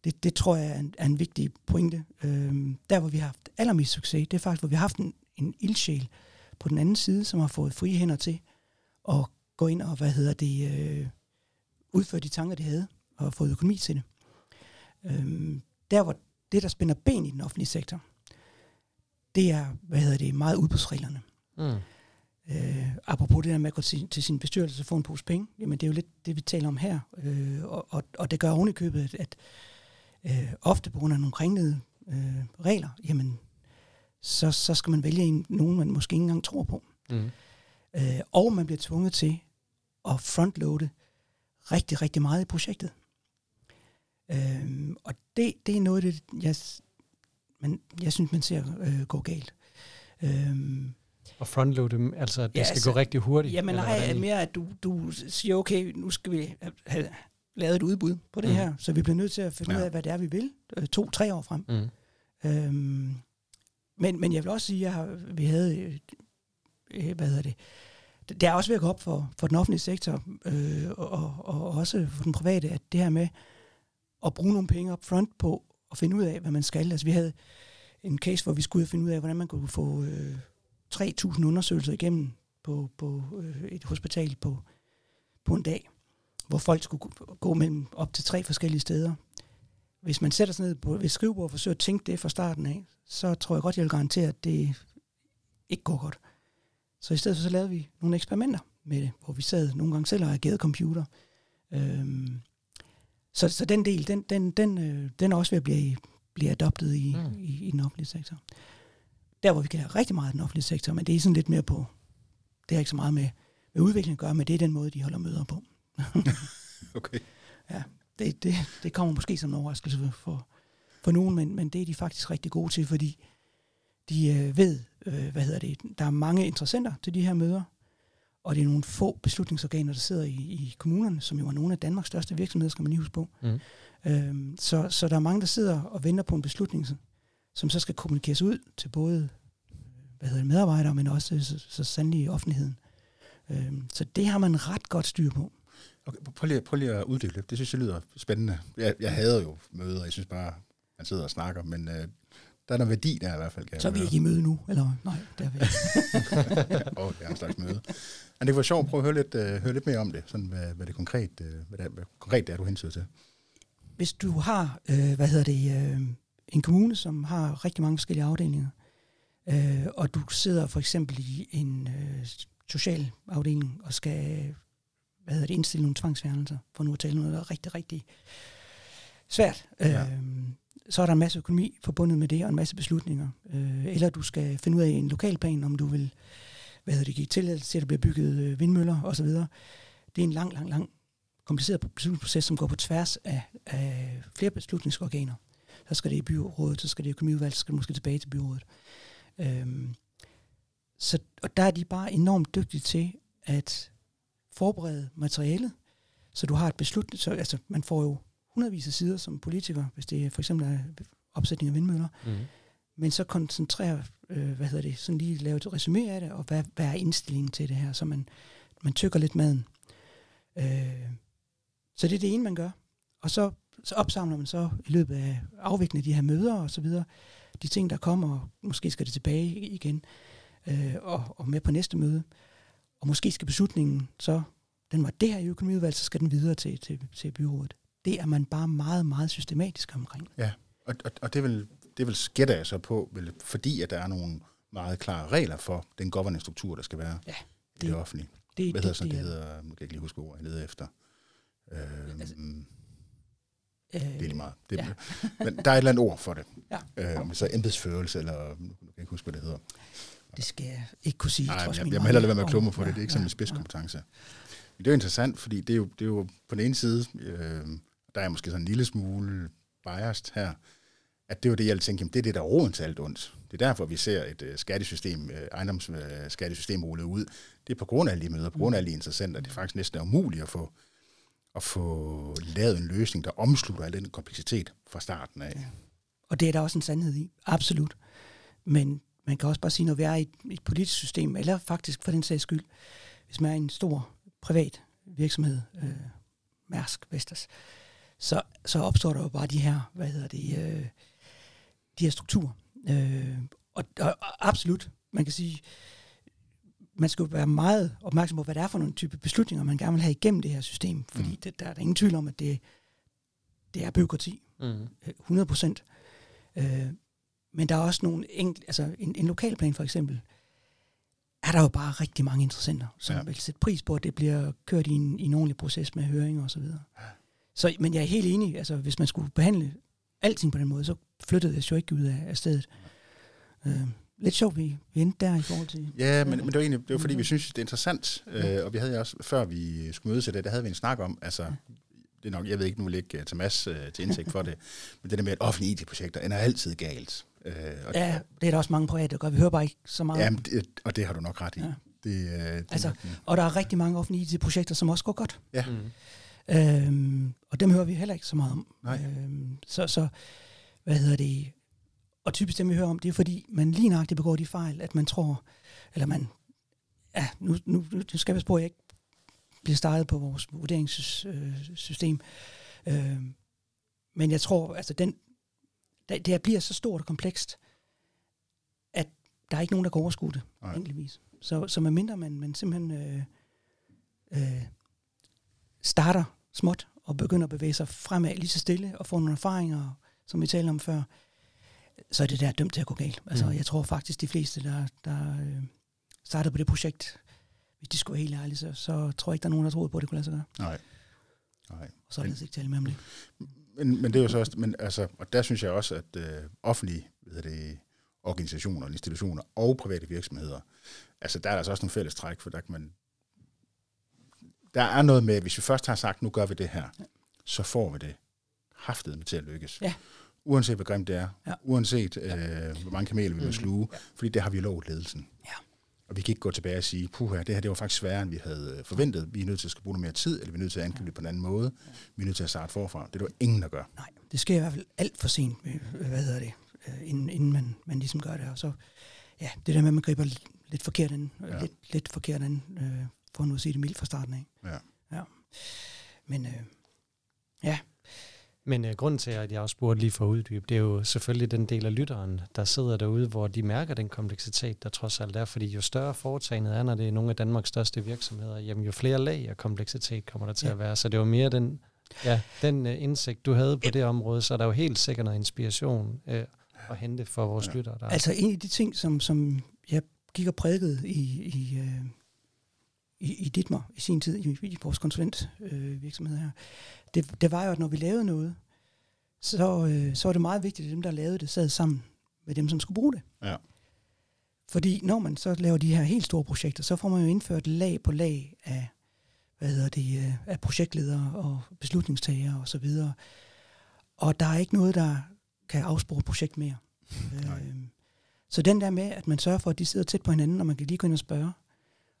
Det, det tror jeg er en, er en vigtig pointe. Øhm, der, hvor vi har haft allermest succes, det er faktisk, hvor vi har haft en, en ildsjæl på den anden side, som har fået frie hænder til at gå ind og, hvad hedder det, øh, udføre de tanker, de havde, og fået økonomi til det. Øhm, der, hvor det, der spænder ben i den offentlige sektor, det er, hvad hedder det, meget udbudsreglerne. Mm. Øh, apropos det der med at gå til, til sin bestyrelse og få en pose penge, jamen det er jo lidt det, vi taler om her. Øh, og, og, og det gør oven i købet, at, at øh, ofte på grund af nogle kringlede øh, regler, jamen så, så skal man vælge en, nogen, man måske ikke engang tror på. Mm. Øh, og man bliver tvunget til at frontloade rigtig, rigtig meget i projektet. Øh, og det, det er noget, det, jeg, man, jeg synes, man ser øh, gå galt. Øh, og frontload dem, altså at det ja, skal altså, gå rigtig hurtigt? Jamen nej, er mere at du, du siger, okay, nu skal vi have lavet et udbud på det mm. her, så vi bliver nødt til at finde ja. ud af, hvad det er, vi vil, øh, to-tre år frem. Mm. Øhm, men, men jeg vil også sige, at vi havde, øh, hvad hedder det, det er også ved at gå op for, for den offentlige sektor, øh, og, og også for den private, at det her med at bruge nogle penge op front på at finde ud af, hvad man skal. Altså vi havde en case, hvor vi skulle finde ud af, hvordan man kunne få øh, 3.000 undersøgelser igennem på, på øh, et hospital på, på en dag, hvor folk skulle gå mellem op til tre forskellige steder. Hvis man sætter sig ned på et skrivebord og forsøger at tænke det fra starten af, så tror jeg godt, jeg vil garantere, at det ikke går godt. Så i stedet for så lavede vi nogle eksperimenter med det, hvor vi sad nogle gange selv og agerede computer. Øhm, så, så den del, den, den, den, øh, den er også ved at blive, blive adoptet i, mm. i, i den offentlige sektor der, hvor vi kan have rigtig meget i den offentlige sektor, men det er sådan lidt mere på, det har ikke så meget med, med udvikling at gøre, men det er den måde, de holder møder på. [LAUGHS] okay. Ja, det, det, det kommer måske som en overraskelse for, for nogen, men, men det er de faktisk rigtig gode til, fordi de øh, ved, øh, hvad hedder det, der er mange interessenter til de her møder, og det er nogle få beslutningsorganer, der sidder i, i kommunerne, som jo er nogle af Danmarks største virksomheder, skal man lige huske på. Mm. Øhm, så, så der er mange, der sidder og venter på en beslutning, som så skal kommunikeres ud til både hvad hedder det, medarbejdere, men også så, så sandelig offentligheden. Øhm, så det har man ret godt styr på. Okay, prøv lige, prøv lige at uddybe det. Det synes jeg lyder spændende. Jeg, jeg hader jo møder, jeg synes bare, man sidder og snakker, men øh, der er noget værdi der i hvert fald. Kan så er vi ikke i møde nu, eller nej, der er vi [LAUGHS] Åh, oh, det er en slags møde. Men det var sjovt at prøve at høre lidt, uh, høre lidt mere om det, sådan hvad, hvad det konkret, uh, hvad, det, hvad konkret det er, du hensyder til. Hvis du har, øh, hvad hedder det, øh, en kommune, som har rigtig mange forskellige afdelinger, øh, og du sidder for eksempel i en øh, social afdeling og skal hvad hedder det, indstille nogle tvangsfjernelser, for nu at tale noget, der er rigtig, rigtig svært. Ja. Øh, så er der en masse økonomi forbundet med det, og en masse beslutninger. Øh, eller du skal finde ud af en lokalplan, om du vil hvad hedder det, give tilladelse til, at der bliver bygget øh, vindmøller osv. Det er en lang, lang, lang kompliceret beslutningsproces, som går på tværs af, af flere beslutningsorganer så skal det i byrådet, så skal det i økonomiudvalget, så skal det måske tilbage til byrådet. Øhm, så, og der er de bare enormt dygtige til at forberede materialet, så du har et beslutning, så altså, man får jo hundredvis af sider som politiker, hvis det for eksempel er opsætning af vindmøller, Mm. men så koncentrere, øh, hvad hedder det, sådan lige lave et resumé af det, og hvad, hvad er indstillingen til det her, så man, man tykker lidt maden. Øh, så det er det ene, man gør. Og så, så opsamler man så i løbet af afviklingen af de her møder og så videre, de ting, der kommer, og måske skal det tilbage igen, øh, og, og med på næste møde. Og måske skal beslutningen så, den var det her i økonomiudvalget, så skal den videre til, til, til byrådet. Det er man bare meget, meget systematisk omkring. Og, og, og det vil det vil skætte jeg så på, vel, fordi at der er nogle meget klare regler for den governance-struktur, der skal være Ja, i det, det- det offentlige. Det, Hvad hedder sådan, det, er- hedder, nu kan jeg ikke lige huske ord, jeg leder efter. Øhm, Altså, det er lige meget. Det, ja. ja. Men der er et eller andet ord for det. [LAUGHS] Ja. Øh, om det så er embedsførelse, eller nu kan jeg ikke huske, hvad det hedder. Det skal jeg ikke kunne sige. Nej, trods jeg, min jeg må hellere lade være med at klumme på det. ja, Det er ikke ja, sådan en spidskompetence. Men det er jo interessant, fordi det er jo, det er jo på den ene side, øh, der er måske sådan en lille smule biased her, at det er jo det, jeg tænker, jamen, det er det, der er roden til alt ondt. Det er derfor, vi ser et øh, skattesystem, øh, ejendomsskattesystem rullet ud. Det er på grund af alle de møder, på grund af alle de interessenter, det er faktisk næsten umuligt at få, at få lavet en løsning, der omslutter al den kompleksitet fra starten af. Ja. Og det er der også en sandhed i, absolut. Men man kan også bare sige, når vi er i et, et politisk system, eller faktisk for den sags skyld, hvis man er en stor privat virksomhed, øh, Mærsk, Vestas, så, så opstår der jo bare de her, hvad hedder det, øh, de her strukturer. Øh, og, og, og absolut, man kan sige, man skal jo være meget opmærksom på, hvad det er for nogle type beslutninger, man gerne vil have igennem det her system. Fordi Mm. det, der er der ingen tvivl om, at det, det er byråkrati. Mm. 100 procent. Øh, men der er også nogle enkelt, altså en, en lokalplan for eksempel, er der jo bare rigtig mange interessenter, som ja. Ja. vil sætte pris på, at det bliver kørt i en, i en ordentlig proces med høringer og så videre. Så, men jeg er helt enig, altså hvis man skulle behandle alting på den måde, så flyttede jeg jo ikke ud af, af stedet. Øh, lidt sjovt, vi, endte der i forhold til... Ja, men, men det var egentlig det var, fordi, vi synes, det er interessant. Øh, og vi havde jo også, før vi skulle mødes til det, der havde vi en snak om, altså, det er nok, jeg ved ikke, nu vil jeg ikke uh, tage uh, til indsigt for det, [LAUGHS] men det der med, at offentlige IT-projekter ender altid galt. Øh, og, Ja, det er der også mange private, der gør. Vi hører bare ikke så meget. Jamen, det, og det har du nok ret i. Ja. Det, uh, det, Altså, nok- Og der er rigtig mange offentlige IT-projekter, som også går godt. Mm. Øhm, og dem hører vi heller ikke så meget om. Nej. Øhm, så, så, hvad hedder det? Og typisk dem, vi hører om, det er fordi, man lige nøjagtigt begår de fejl, at man tror, eller man, ja, nu, nu, nu skal jeg på, at jeg ikke bliver startet på vores vurderingssystem. Øhm, men jeg tror, altså den, det, her bliver så stort og komplekst, at der er ikke nogen, der kan overskue det, Nej. enkeltvis. Så, så medmindre man, man simpelthen øh, øh, starter småt og begynder at bevæge sig fremad lige så stille og får nogle erfaringer, som vi talte om før, så er det der dømt til at gå galt. Altså, Mm. jeg tror faktisk, de fleste, der, der øh, startede på det projekt, hvis de skulle være helt ærlige, så, så tror jeg ikke, der er nogen, der troede på, at det kunne lade sig gøre. Nej. Nej. Og så er det ikke tale med om det. Men, men det er jo så også, men altså, og der synes jeg også, at øh, offentlige hvad det, organisationer, institutioner og private virksomheder, altså der er der altså også nogle fælles træk, for der kan man, der er noget med, at hvis vi først har sagt, nu gør vi det her, så får vi det haftet med til at lykkes. Ja. Uanset hvor grimt det er, Ja. uanset øh, hvor mange kameler vi vil sluge, Ja. fordi det har vi lovet ledelsen. Ja. Og vi kan ikke gå tilbage og sige, puha, det her det var faktisk sværere, end vi havde øh, forventet. Vi er nødt til at skal bruge noget mere tid, eller vi er nødt til at angribe det på en anden måde. Vi er nødt til at starte forfra. Det er der ingen, der gør. Nej, det sker i hvert fald alt for sent, øh, hvad hedder det, øh, inden, inden man, man ligesom gør det. Og så, ja, det der med, at man griber lidt, forkert an, Ja. ja. lidt, lidt forkert an, øh, for nu at sige det mildt fra starten af. Ja. ja. Men øh, Men uh, grunden til, at jeg også spurgte lige for at uddybe, det er jo selvfølgelig den del af lytteren, der sidder derude, hvor de mærker den kompleksitet, der trods alt er. Fordi jo større foretagendet er, når det er nogle af Danmarks største virksomheder, jamen jo flere lag af kompleksitet kommer der til Ja. at være. Så det var mere den, ja, den uh, indsigt, du havde på det område, så er der jo helt sikkert noget inspiration uh, at hente for vores Ja. ja. lyttere. Der. altså en af de ting, som, som jeg gik og prædikede i, i, øh, i, i Ditmer i sin tid, i, i vores konsulentvirksomhed øh, her, det, det var jo, at når vi lavede noget, så, øh, så var det meget vigtigt, at dem, der lavede det, sad sammen med dem, som skulle bruge det. Ja. Fordi når man så laver de her helt store projekter, så får man jo indført lag på lag af, hvad hedder det, øh, af projektledere og beslutningstagere og så videre. Og der er ikke noget, der kan afspore projekt mere. Øhm, så den der med, at man sørger for, at de sidder tæt på hinanden, og man kan lige gå ind og spørge.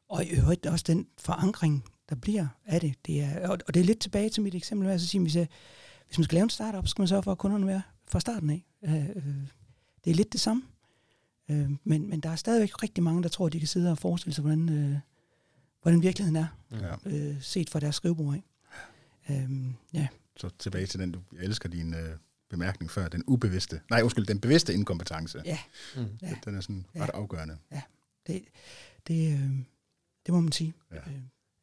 Og i øvrigt også den forankring, der bliver af det. det er, og, og det er lidt tilbage til mit eksempel med at sige, hvis jeg, hvis man skal lave en startup, så skal man sørge for, at kunderne er fra starten af. Øh, øh, det er lidt det samme. Øh, men, men der er stadigvæk rigtig mange, der tror, at de kan sidde og forestille sig, hvordan, øh, hvordan virkeligheden er, Ja. øh, set fra deres skrivebord af. Øh, ja. Så tilbage til den, du, jeg elsker din øh, bemærkning før, den ubevidste, nej undskyld, den bevidste inkompetence. Ja. Mm. Ja. Den er sådan Ja. ret afgørende. Det, det, øh, det må man sige. Ja. Øh,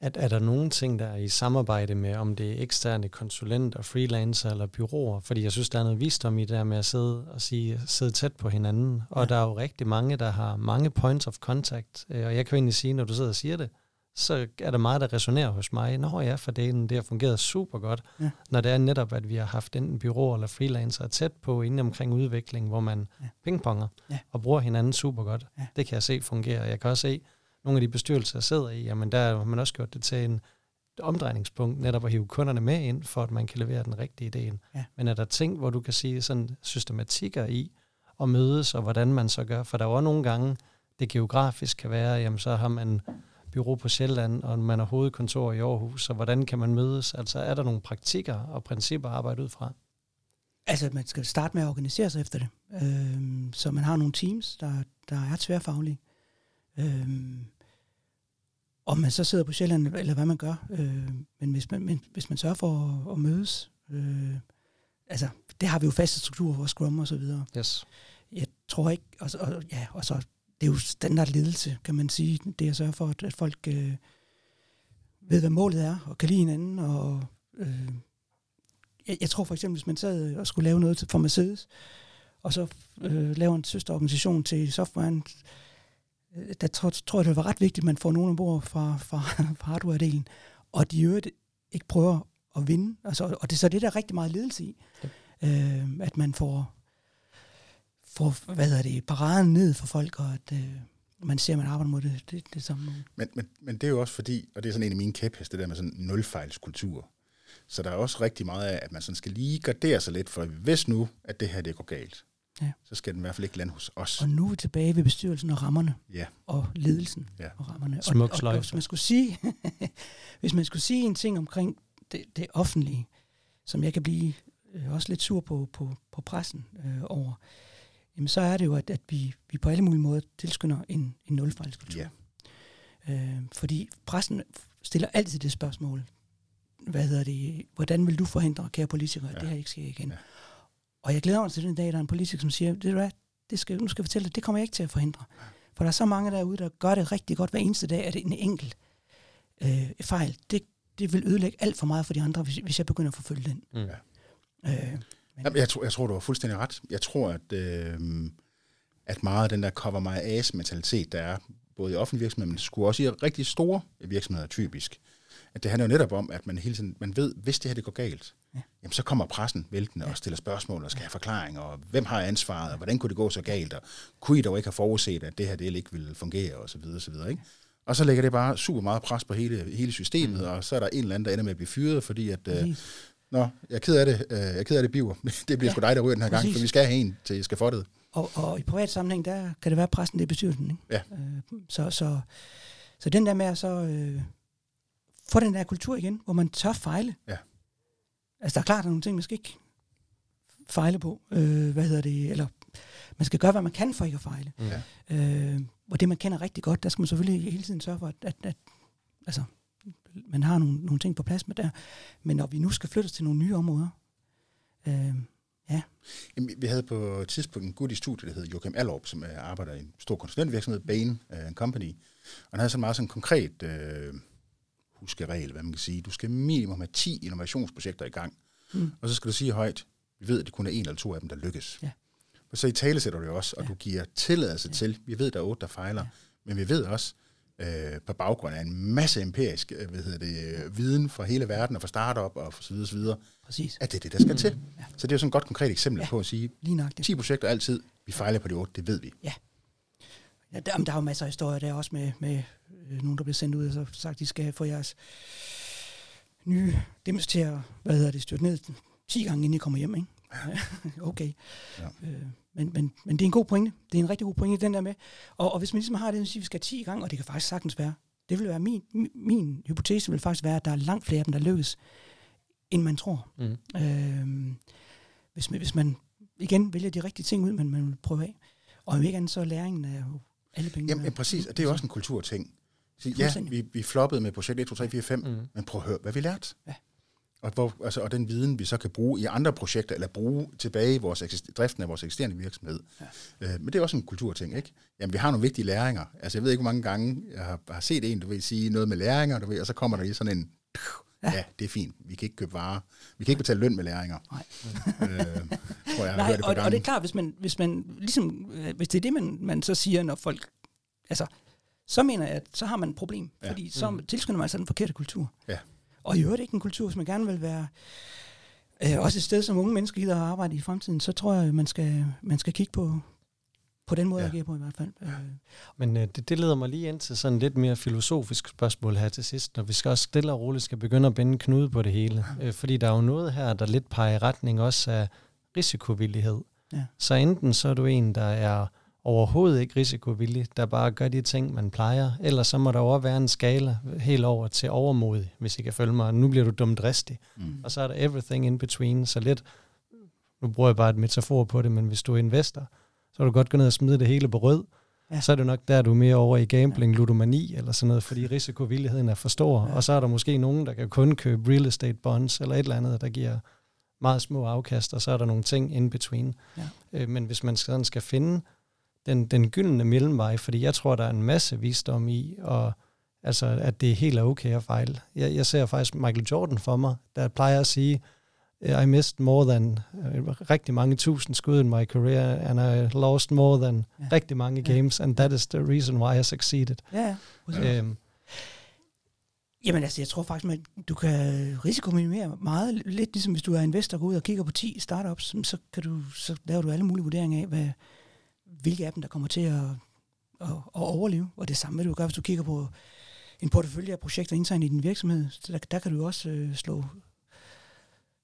Er, er der nogle ting, der er i samarbejde med, om det er eksterne konsulenter, freelancer eller byråer? Fordi jeg synes, der er noget visdom i det der med at sidde og sige, sidde tæt på hinanden. Og Ja. der er jo rigtig mange, der har mange points of contact. Øh, Og jeg kan jo egentlig sige, når du sidder og siger det, så er der meget, der resonerer hos mig. Nå ja, for det, det har fungeret super godt, Ja. når det er netop, at vi har haft enten byråer eller freelancer tæt på inden omkring udvikling, hvor man Ja. pingponger Ja. og bruger hinanden super godt. Ja. Det kan jeg se fungere. Jeg kan også se, nogle af de bestyrelser, jeg sidder i, jamen der har man også gjort det til en omdrejningspunkt, netop at hive kunderne med ind, for at man kan levere den rigtige ideen. Ja. Men er der ting, hvor du kan sige sådan systematikker i at mødes, og hvordan man så gør? For der er jo også nogle gange, det geografisk kan være, jamen så har man bureau på Sjælland, og man har hovedkontor i Aarhus, så hvordan kan man mødes? Altså er der nogle praktikker og principper at arbejde ud fra? Altså, man skal starte med at organisere sig efter det. Øhm, så man har nogle teams, der, der er tværfaglige. Øhm, om man så sidder på Sjælland, eller hvad man gør. Øh, men, hvis man, men hvis man sørger for at, at mødes, øh, altså, det har vi jo faste strukturer for Scrum og så videre. Yes. Jeg tror ikke, og, og, ja, og så, det er jo standardledelse, kan man sige, det at sørge for, at, at folk øh, ved, hvad målet er, og kan lide hinanden, og øh, jeg, jeg tror for eksempel, hvis man sad og skulle lave noget for Mercedes, og så øh, laver en søsterorganisation til softwaren, øh, der tror, tror jeg, det var ret vigtigt, at man får nogen ombord fra, fra, [LAUGHS] fra hardware-delen, og de øvrigt ikke prøver at vinde. Altså, og det er så det, der er rigtig meget ledelse i. Øh, at man får, får hvad hedder det, paraden ned for folk, og at øh, man ser, at man arbejder mod det, det, det samme. Men, men, men det er jo også fordi, og det er sådan en af mine kæpheste, det der med sådan nulfejlskultur. Så der er også rigtig meget af, at man sådan skal lige gardere sig lidt, for hvis nu, at det her det går galt, Ja. så skal den i hvert fald ikke lande hos os. Og nu er vi tilbage ved bestyrelsen og rammerne, Ja, og ledelsen Ja. og rammerne. Smuk og, og, og, hvis man skulle sige, [LAUGHS] hvis man skulle sige en ting omkring det, det offentlige, som jeg kan blive øh, også lidt sur på, på, på pressen øh, over, jamen så er det jo, at, at vi, vi på alle mulige måder tilskynder en, en nulfejlskultur. Ja. Øh, fordi pressen stiller altid det spørgsmål, hvad hedder det, hvordan vil du forhindre, kære politikere, at Ja. det her ikke sker igen? Ja. Og jeg glæder mig til den dag, der er en politiker, som siger, det er det skal, nu skal jeg fortælle dig, det kommer jeg ikke til at forhindre. For der er så mange derude, der gør det rigtig godt hver eneste dag, at en enkelt øh, fejl, det, det vil ødelægge alt for meget for de andre, hvis, hvis jeg begynder at forfølge den. Mm. Øh, men, Jamen, jeg, tror, jeg tror, du har fuldstændig ret. Jeg tror, at, øh, at meget af den der cover my ass mentalitet, der er både i offentlige virksomheder, men sgu også i rigtig store virksomheder typisk, at det handler jo netop om, at man hele tiden man ved, hvis det her det går galt, Ja. ja. jamen så kommer pressen væltende ja. og stiller spørgsmål og skal have forklaringer, og hvem har ansvaret, og hvordan kunne det gå så galt, og kunne I dog ikke have forudset, at det her det ikke ville fungere, og så videre, og så videre, ikke? Og så lægger det bare super meget pres på hele, hele systemet, Mm. og så er der en eller anden, der ender med at blive fyret, fordi at, øh. Nå, jeg er ked af det. Øh, Jeg er ked af det, Biver. [LAUGHS] Det bliver Ja, sgu dig, der ryger den her gang, præcis. for vi skal have en til skafottet. Og, og i privat sammenhæng, der kan det være, at præsten det er bestyrelsen. Ikke? Ja. Øh, så, så, så den der med at så, øh, få den der kultur igen, hvor man tør fejle. Ja. Altså, der er klart, der er nogle ting, man skal ikke fejle på. Øh, hvad hedder det? Eller man skal gøre, hvad man kan for ikke at fejle. Ja. Øh, og det, man kender rigtig godt, der skal man selvfølgelig hele tiden sørge for, at, at, at altså, man har nogle, nogle ting på plads med der. Men når vi nu skal flytte os til nogle nye områder, øh, Jamen, vi havde på et tidspunkt en gut i studiet, der hed Joachim Allorp, som arbejder i en stor konsulentvirksomhed, Bain uh, Company. Og han havde sådan meget sådan konkret øh, huskeregel, hvad man kan sige. Du skal minimum have 10 innovationsprojekter i gang. Mm. Og så skal du sige højt, vi ved, at det kun er en eller to af dem, der lykkes. Ja. Og så i tale sætter du det også, og Ja. du giver tilladelse Ja. til, vi ved, der er otte, der fejler, Ja. men vi ved også, øh, på baggrund af en masse empirisk øh, hvad hedder det, øh, viden fra hele verden, og fra startup og så videre, så videre, præcis. at det er det, der skal til. Ja. Så det er jo sådan et godt konkret eksempel Ja. på at sige, Lige nok det. 10 projekter altid, vi fejler på de 8, det ved vi. Ja, der, jamen, der er jo masser af historier der også med, med øh, nogen, der bliver sendt ud og så sagt, de skal få jeres nye dims til at, hvad hedder det, styrte ned 10 gange, inden I kommer hjem, ikke? [LAUGHS] okay. Ja. Øh, men, men, men det er en god pointe. Det er en rigtig god pointe, den der med. Og, og hvis man ligesom har det, at vi skal 10 gange, og det kan faktisk sagtens være, det vil være min, min, min hypotese vil faktisk være, at der er langt flere af dem, der lykkes, end man tror. Mm. Øh, hvis, man, hvis man igen vælger de rigtige ting ud, man, man vil prøve af. Og om ikke andet, så er læringen af jo alle penge. Jamen, ja, præcis, og det er jo også en kulturting. Så, ja, vi, vi floppede med projekt 1, 2, 3, 4, 5, Mm. men prøv at høre, hvad vi lærte. Ja. Og, hvor, altså, og den viden, vi så kan bruge i andre projekter, eller bruge tilbage i vores eksist- driften af vores eksisterende virksomhed. Ja. Øh, men det er også en kulturting, ikke? Jamen, vi har nogle vigtige læringer. Altså, jeg ved ikke, hvor mange gange jeg har, har set en, du vil sige noget med læringer, du ved, og så kommer der lige sådan en, ja. Det er fint, vi kan ikke købe varer. Vi kan ikke betale løn med læringer. Nej. øh, tror jeg, Nej, det og, og det er klart, hvis man, hvis man ligesom, hvis det er det, man, man så siger, når folk, altså, så mener jeg, at så har man et problem, Ja. fordi så mm. tilskynder man altså den forkerte kultur. Ja. Og i øvrigt ikke en kultur, hvis man gerne vil være øh, også et sted, som unge mennesker gider at arbejde i fremtiden, så tror jeg, man skal, man skal kigge på, på den måde, Ja. ja. jeg giver på i hvert fald. Øh, Men øh, det, det leder mig lige ind til sådan lidt mere filosofisk spørgsmål her til sidst, når vi skal også stille og roligt skal begynde at binde knude på det hele. Øh, fordi der er jo noget her, der lidt peger i retning også af risikovillighed. Ja. Så enten så er du en, der er overhovedet ikke risikovillig, der bare gør de ting, man plejer, eller så må der også være en skala helt over til overmodig, hvis I kan følge mig. Nu bliver du dumt dristig. Mm. Og så er der everything in between, så lidt, nu bruger jeg bare et metafor på det, men hvis du er investor, så kan du godt gå ned og smide det hele på rød, ja. så er det nok der, du er mere over i gambling, ludomani eller sådan noget, fordi risikovilligheden er for stor. Ja. Og så er der måske nogen, der kan kun købe real estate bonds eller et eller andet, der giver meget små afkast, og så er der nogle ting in between. Ja. Øh, men hvis man sådan skal finde den, den gyldne mellemvej, fordi jeg tror, der er en masse visdom i, og altså, at det er helt okay at fejle. Jeg, jeg ser faktisk Michael Jordan for mig, der plejer at sige, I missed more than uh, rigtig mange tusind skud in my career, and I lost more than Ja. rigtig mange Ja. games, and that is the reason why I succeeded. ja. Ja. Øhm, Jamen altså, jeg tror faktisk, at du kan risikominimere meget. Lidt ligesom hvis du er investor og går ud og kigger på 10 startups, så, kan du, så laver du alle mulige vurderinger af, hvad, hvilke af dem, der kommer til at, at, at overleve. Og det samme vil du gøre, hvis du kigger på en portefølje af projekter internt i din virksomhed. Så der, der kan du også øh, slå,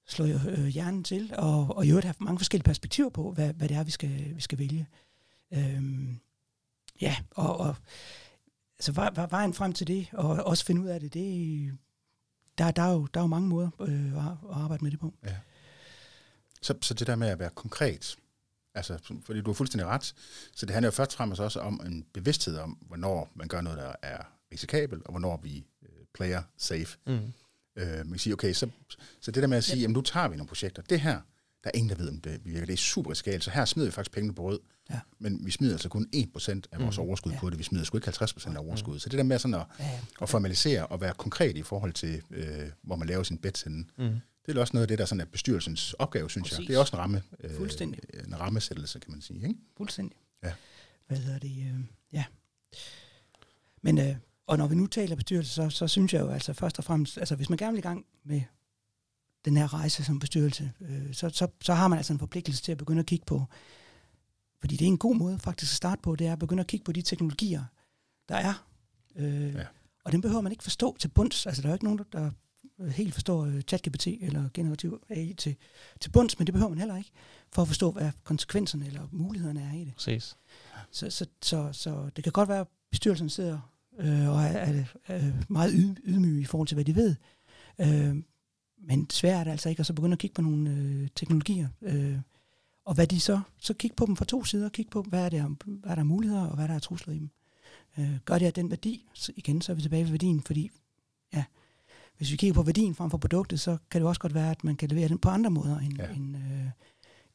slå øh, hjernen til, og, og i øvrigt have mange forskellige perspektiver på, hvad, hvad det er, vi skal, vi skal vælge. Øhm, ja, og, og altså var, vej- vejen frem til det, og også finde ud af det, det der, der, er, jo, der er jo mange måder øh, at, arbejde med det på. Ja. Så, så det der med at være konkret, altså, fordi du har fuldstændig ret, så det handler jo først og fremmest også om en bevidsthed om, hvornår man gør noget, der er risikabelt, og hvornår vi øh, player safe. mm. Øh, man kan sige, okay, så, så det der med at sige, jamen nu tager vi nogle projekter, det her, der er ingen, der ved, om det virker, det er super risikabelt, så her smider vi faktisk pengene på rød, Ja. men vi smider altså kun 1% af vores Mm. overskud Ja. på det, vi smider sgu ikke 50% af overskuddet. Så det der med sådan at, Ja, at formalisere og være konkret i forhold til, øh, hvor man laver sin bets henne, Mm. Det er også noget af det, der sådan er bestyrelsens opgave, synes Præcis. jeg. Det er også en ramme, øh, Fuldstændig. en rammesættelse, kan man sige. Ikke? fuldstændig. Ja. Hvad hedder det? Øh, ja. Men, øh, og når vi nu taler bestyrelse, så, så synes jeg jo altså først og fremmest, altså hvis man gerne vil i gang med den her rejse som bestyrelse, øh, så, så, så har man altså en forpligtelse til at begynde at kigge på, fordi det er en god måde faktisk at starte på, det er at begynde at kigge på de teknologier, der er. Øh, Ja. Og dem behøver man ikke forstå til bunds. Altså der er jo ikke nogen, der helt forstår øh, ChatGPT eller generativ AI til, til bunds, men det behøver man heller ikke, for at forstå, hvad konsekvenserne eller mulighederne er i det. Præcis. Så, så, så, så det kan godt være, at bestyrelsen sidder øh, og er, er, er meget yd, ydmyge i forhold til, hvad de ved. Øh, men svært er det altså ikke at så begynde at kigge på nogle øh, teknologier. Øh, og hvad de så, så kigge på dem fra to sider. Kigge på, hvad er, der, hvad er der muligheder, og hvad er der af trusler i dem. Øh, gør det af den værdi, så igen, så er vi tilbage ved værdien, fordi hvis vi kigger på værdien frem for produktet, så kan det også godt være, at man kan levere den på andre måder, end, Ja. end, øh,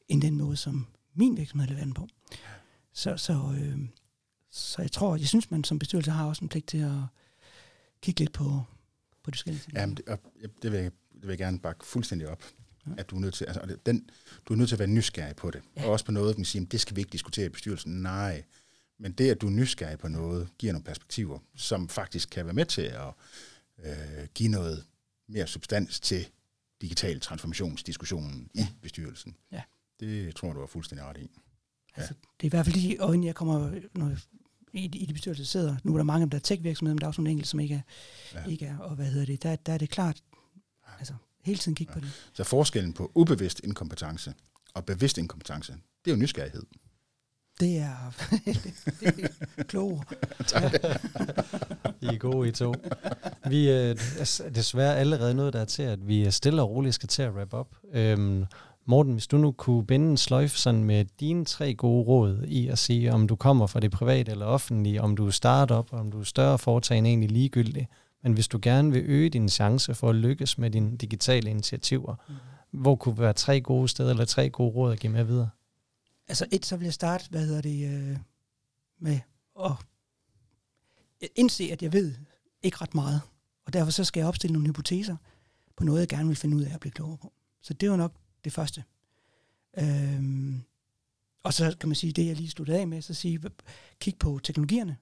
end den måde, som min virksomhed leverer den på. Så, så, øh, så jeg tror, jeg synes, man som bestyrelse har også en pligt til at kigge lidt på, på de forskellige ting. Jamen, det, og det, vil jeg, det vil jeg gerne bakke fuldstændig op. Ja. At du er nødt til, altså, den, du er nødt til at være nysgerrig på det. Ja. Og også på noget, man siger, det skal vi ikke diskutere i bestyrelsen. Nej. Men det, at du er nysgerrig på noget, giver nogle perspektiver, som faktisk kan være med til at øh, give noget mere substans til digital transformationsdiskussionen ja. i bestyrelsen. Ja. Det tror jeg, du har fuldstændig ret i. Altså, det er i hvert fald de øjne, jeg kommer, når jeg, i, i de bestyrelser sidder. Nu er der mange, der er tech-virksomheder, men der er også nogle enkelte, som ikke er. Ja. Ja. Ikke er og hvad hedder det? Der, der er det klart, altså hele tiden kigge ja. på det. Så forskellen på ubevidst inkompetence og bevidst inkompetence, det er jo nysgerrighed. Det er, [LAUGHS] det er kloge. I er gode, I to. Vi er desværre allerede nået der til, at vi stille og roligt skal til at wrap op. Øhm, Morten, hvis du nu kunne binde en sløjf sådan med dine tre gode råd i at sige, om du kommer fra det private eller offentlige, om du er startup, om du er større foretagende, egentlig ligegyldigt. Men hvis du gerne vil øge din chance for at lykkes med dine digitale initiativer, mm. hvor kunne være tre gode steder eller tre gode råd at give med videre? Altså et, så vil jeg starte, hvad hedder det, øh, med at indse, at jeg ved ikke ret meget. Og derfor så skal jeg opstille nogle hypoteser på noget, jeg gerne vil finde ud af at blive klogere på. Så det var nok det første. Øhm, og så kan man sige, det jeg lige sluttede af med, så sige, kig på teknologierne.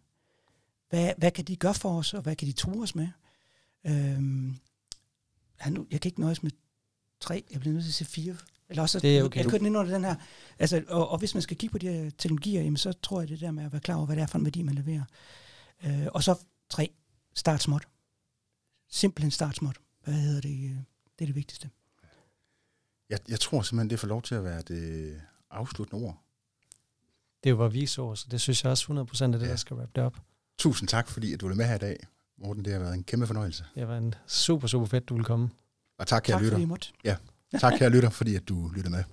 Hvad, hvad kan de gøre for os, og hvad kan de true os med? Øhm, jeg kan ikke nøjes med tre, jeg bliver nødt til at se fire. Eller også, det er okay. jeg kørte ind under den her. Altså, og, og, hvis man skal kigge på de her teknologier, jamen, så tror jeg det der med at være klar over, hvad det er for en værdi, man leverer. Øh, og så tre, start småt. Simpelthen start småt. Hvad hedder det? Øh, det er det vigtigste. Jeg, jeg tror simpelthen, det får lov til at være det afsluttende ord. Det var visord, så det synes jeg også 100% af det, ja. der skal wrap det op. Tusind tak, fordi at du er med her i dag. Morten, det har været en kæmpe fornøjelse. Det var en super, super fedt, du ville komme. Og tak, kære tak, lytter. Fordi I måtte. Ja, tak, kære lytter, fordi at du lytter med.